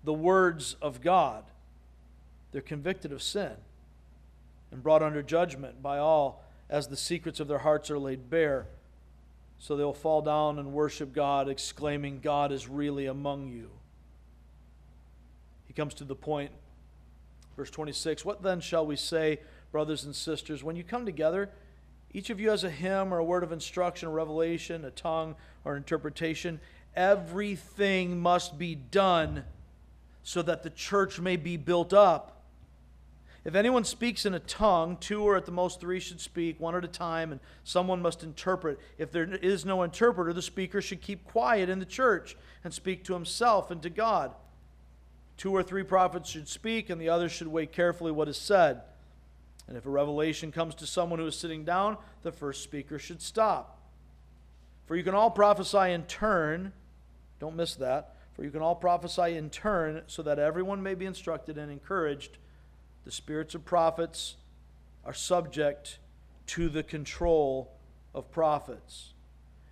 the words of God, they're convicted of sin and brought under judgment by all as the secrets of their hearts are laid bare. So they'll fall down and worship God, exclaiming, God is really among you. He comes to the point, verse 26 What then shall we say, brothers and sisters, when you come together? Each of you has a hymn or a word of instruction, a revelation, a tongue, or an interpretation. Everything must be done so that the church may be built up. If anyone speaks in a tongue, two or at the most three should speak, one at a time, and someone must interpret. If there is no interpreter, the speaker should keep quiet in the church and speak to himself and to God. Two or three prophets should speak, and the others should weigh carefully what is said. And if a revelation comes to someone who is sitting down, the first speaker should stop. For you can all prophesy in turn. Don't miss that. For you can all prophesy in turn, so that everyone may be instructed and encouraged the spirits of prophets are subject to the control of prophets.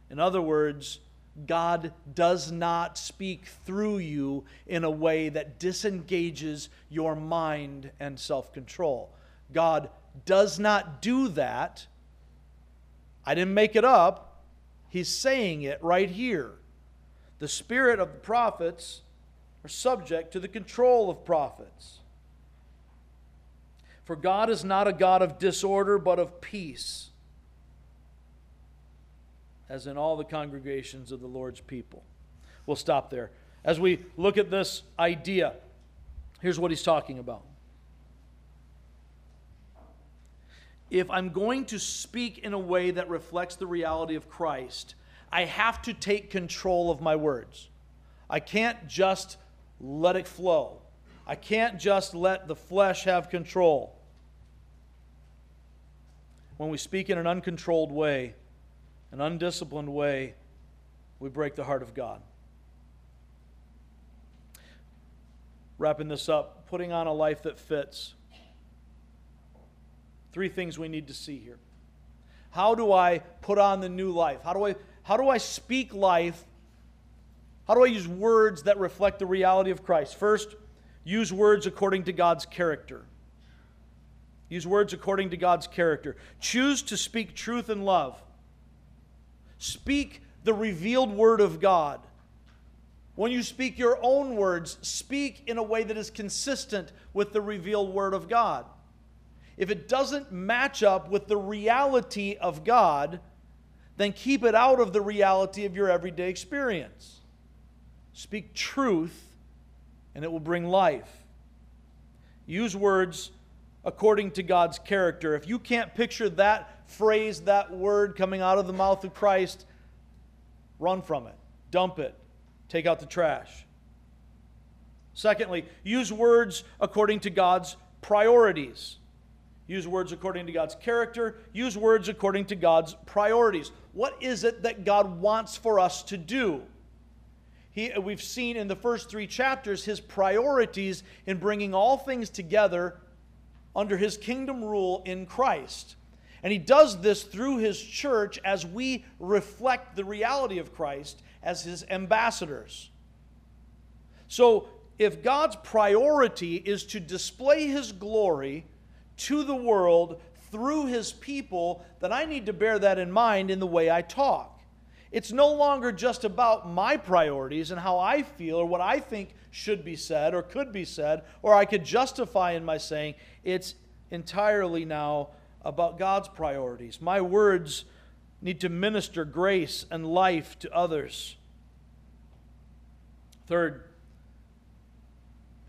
In other words, God does not speak through you in a way that disengages your mind and self control. God does not do that. I didn't make it up. He's saying it right here. The spirit of the prophets are subject to the control of prophets. For God is not a God of disorder, but of peace, as in all the congregations of the Lord's people. We'll stop there. As we look at this idea, here's what he's talking about. If I'm going to speak in a way that reflects the reality of Christ, I have to take control of my words. I can't just let it flow. I can't just let the flesh have control when we speak in an uncontrolled way, an undisciplined way, we break the heart of God. Wrapping this up, putting on a life that fits. Three things we need to see here. How do I put on the new life? How do I, how do I speak life? How do I use words that reflect the reality of Christ? First, use words according to God's character. Use words according to God's character. Choose to speak truth and love. Speak the revealed word of God. When you speak your own words, speak in a way that is consistent with the revealed word of God. If it doesn't match up with the reality of God, then keep it out of the reality of your everyday experience. Speak truth, and it will bring life. Use words according to God's character. If you can't picture that phrase, that word coming out of the mouth of Christ, run from it, dump it, take out the trash. Secondly, use words according to God's priorities. Use words according to God's character. Use words according to God's priorities. What is it that God wants for us to do? He, uh, we've seen in the first three chapters his priorities in bringing all things together under his kingdom rule in Christ. And he does this through his church as we reflect the reality of Christ as his ambassadors. So, if God's priority is to display his glory to the world through his people, then I need to bear that in mind in the way I talk. It's no longer just about my priorities and how I feel or what I think should be said or could be said or I could justify in my saying. It's entirely now about God's priorities. My words need to minister grace and life to others. Third,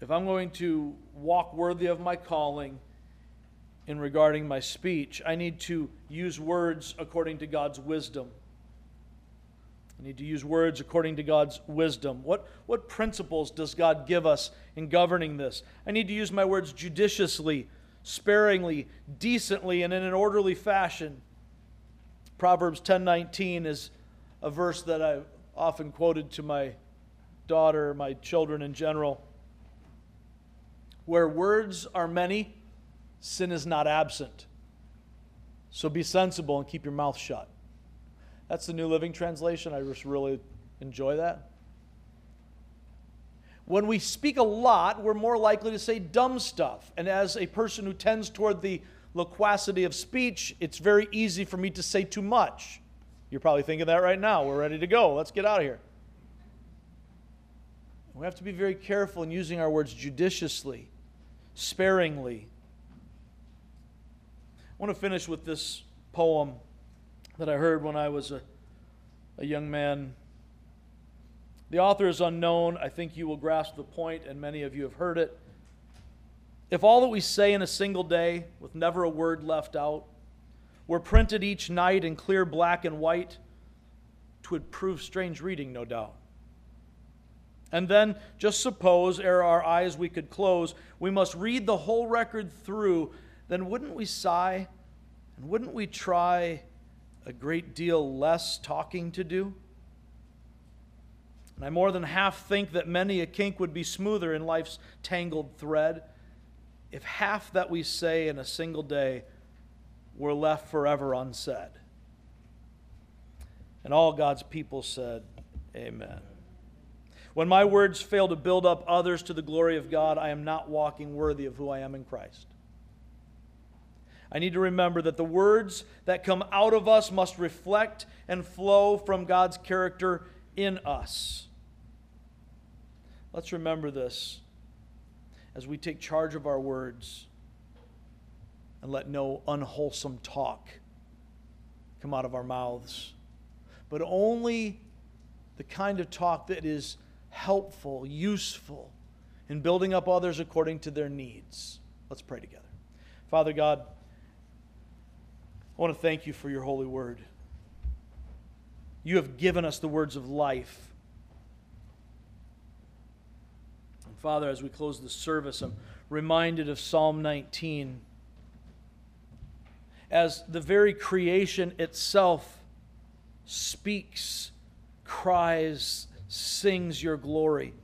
if I'm going to walk worthy of my calling in regarding my speech, I need to use words according to God's wisdom. I need to use words according to God's wisdom. What, what principles does God give us in governing this? I need to use my words judiciously, sparingly, decently, and in an orderly fashion. Proverbs 10:19 is a verse that I've often quoted to my daughter, my children in general. Where words are many, sin is not absent. So be sensible and keep your mouth shut. That's the New Living Translation. I just really enjoy that. When we speak a lot, we're more likely to say dumb stuff. And as a person who tends toward the loquacity of speech, it's very easy for me to say too much. You're probably thinking that right now. We're ready to go. Let's get out of here. We have to be very careful in using our words judiciously, sparingly. I want to finish with this poem that I heard when I was a, a young man. The author is unknown. I think you will grasp the point, and many of you have heard it. If all that we say in a single day, with never a word left out, were printed each night in clear black and white, twould prove strange reading, no doubt. And then, just suppose, ere our eyes we could close, we must read the whole record through, then wouldn't we sigh and wouldn't we try a great deal less talking to do? And I more than half think that many a kink would be smoother in life's tangled thread if half that we say in a single day were left forever unsaid. And all God's people said, Amen. When my words fail to build up others to the glory of God, I am not walking worthy of who I am in Christ. I need to remember that the words that come out of us must reflect and flow from God's character in us. Let's remember this as we take charge of our words and let no unwholesome talk come out of our mouths, but only the kind of talk that is helpful, useful in building up others according to their needs. Let's pray together. Father God, I want to thank you for your holy word. You have given us the words of life. And Father, as we close the service, I'm reminded of Psalm 19. As the very creation itself speaks, cries, sings your glory.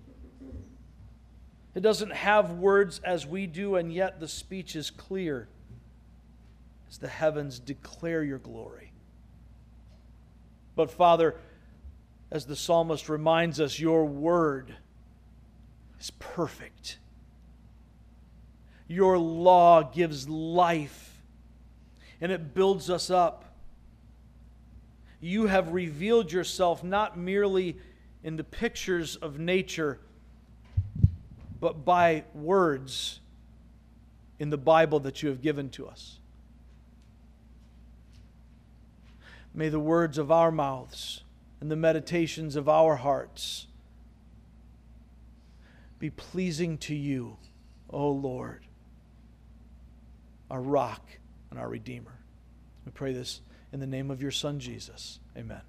It doesn't have words as we do, and yet the speech is clear as the heavens declare your glory. But, Father, as the psalmist reminds us, your word is perfect. Your law gives life and it builds us up. You have revealed yourself not merely in the pictures of nature, but by words in the Bible that you have given to us. May the words of our mouths and the meditations of our hearts be pleasing to you, O Lord, our rock and our Redeemer. We pray this in the name of your Son, Jesus. Amen.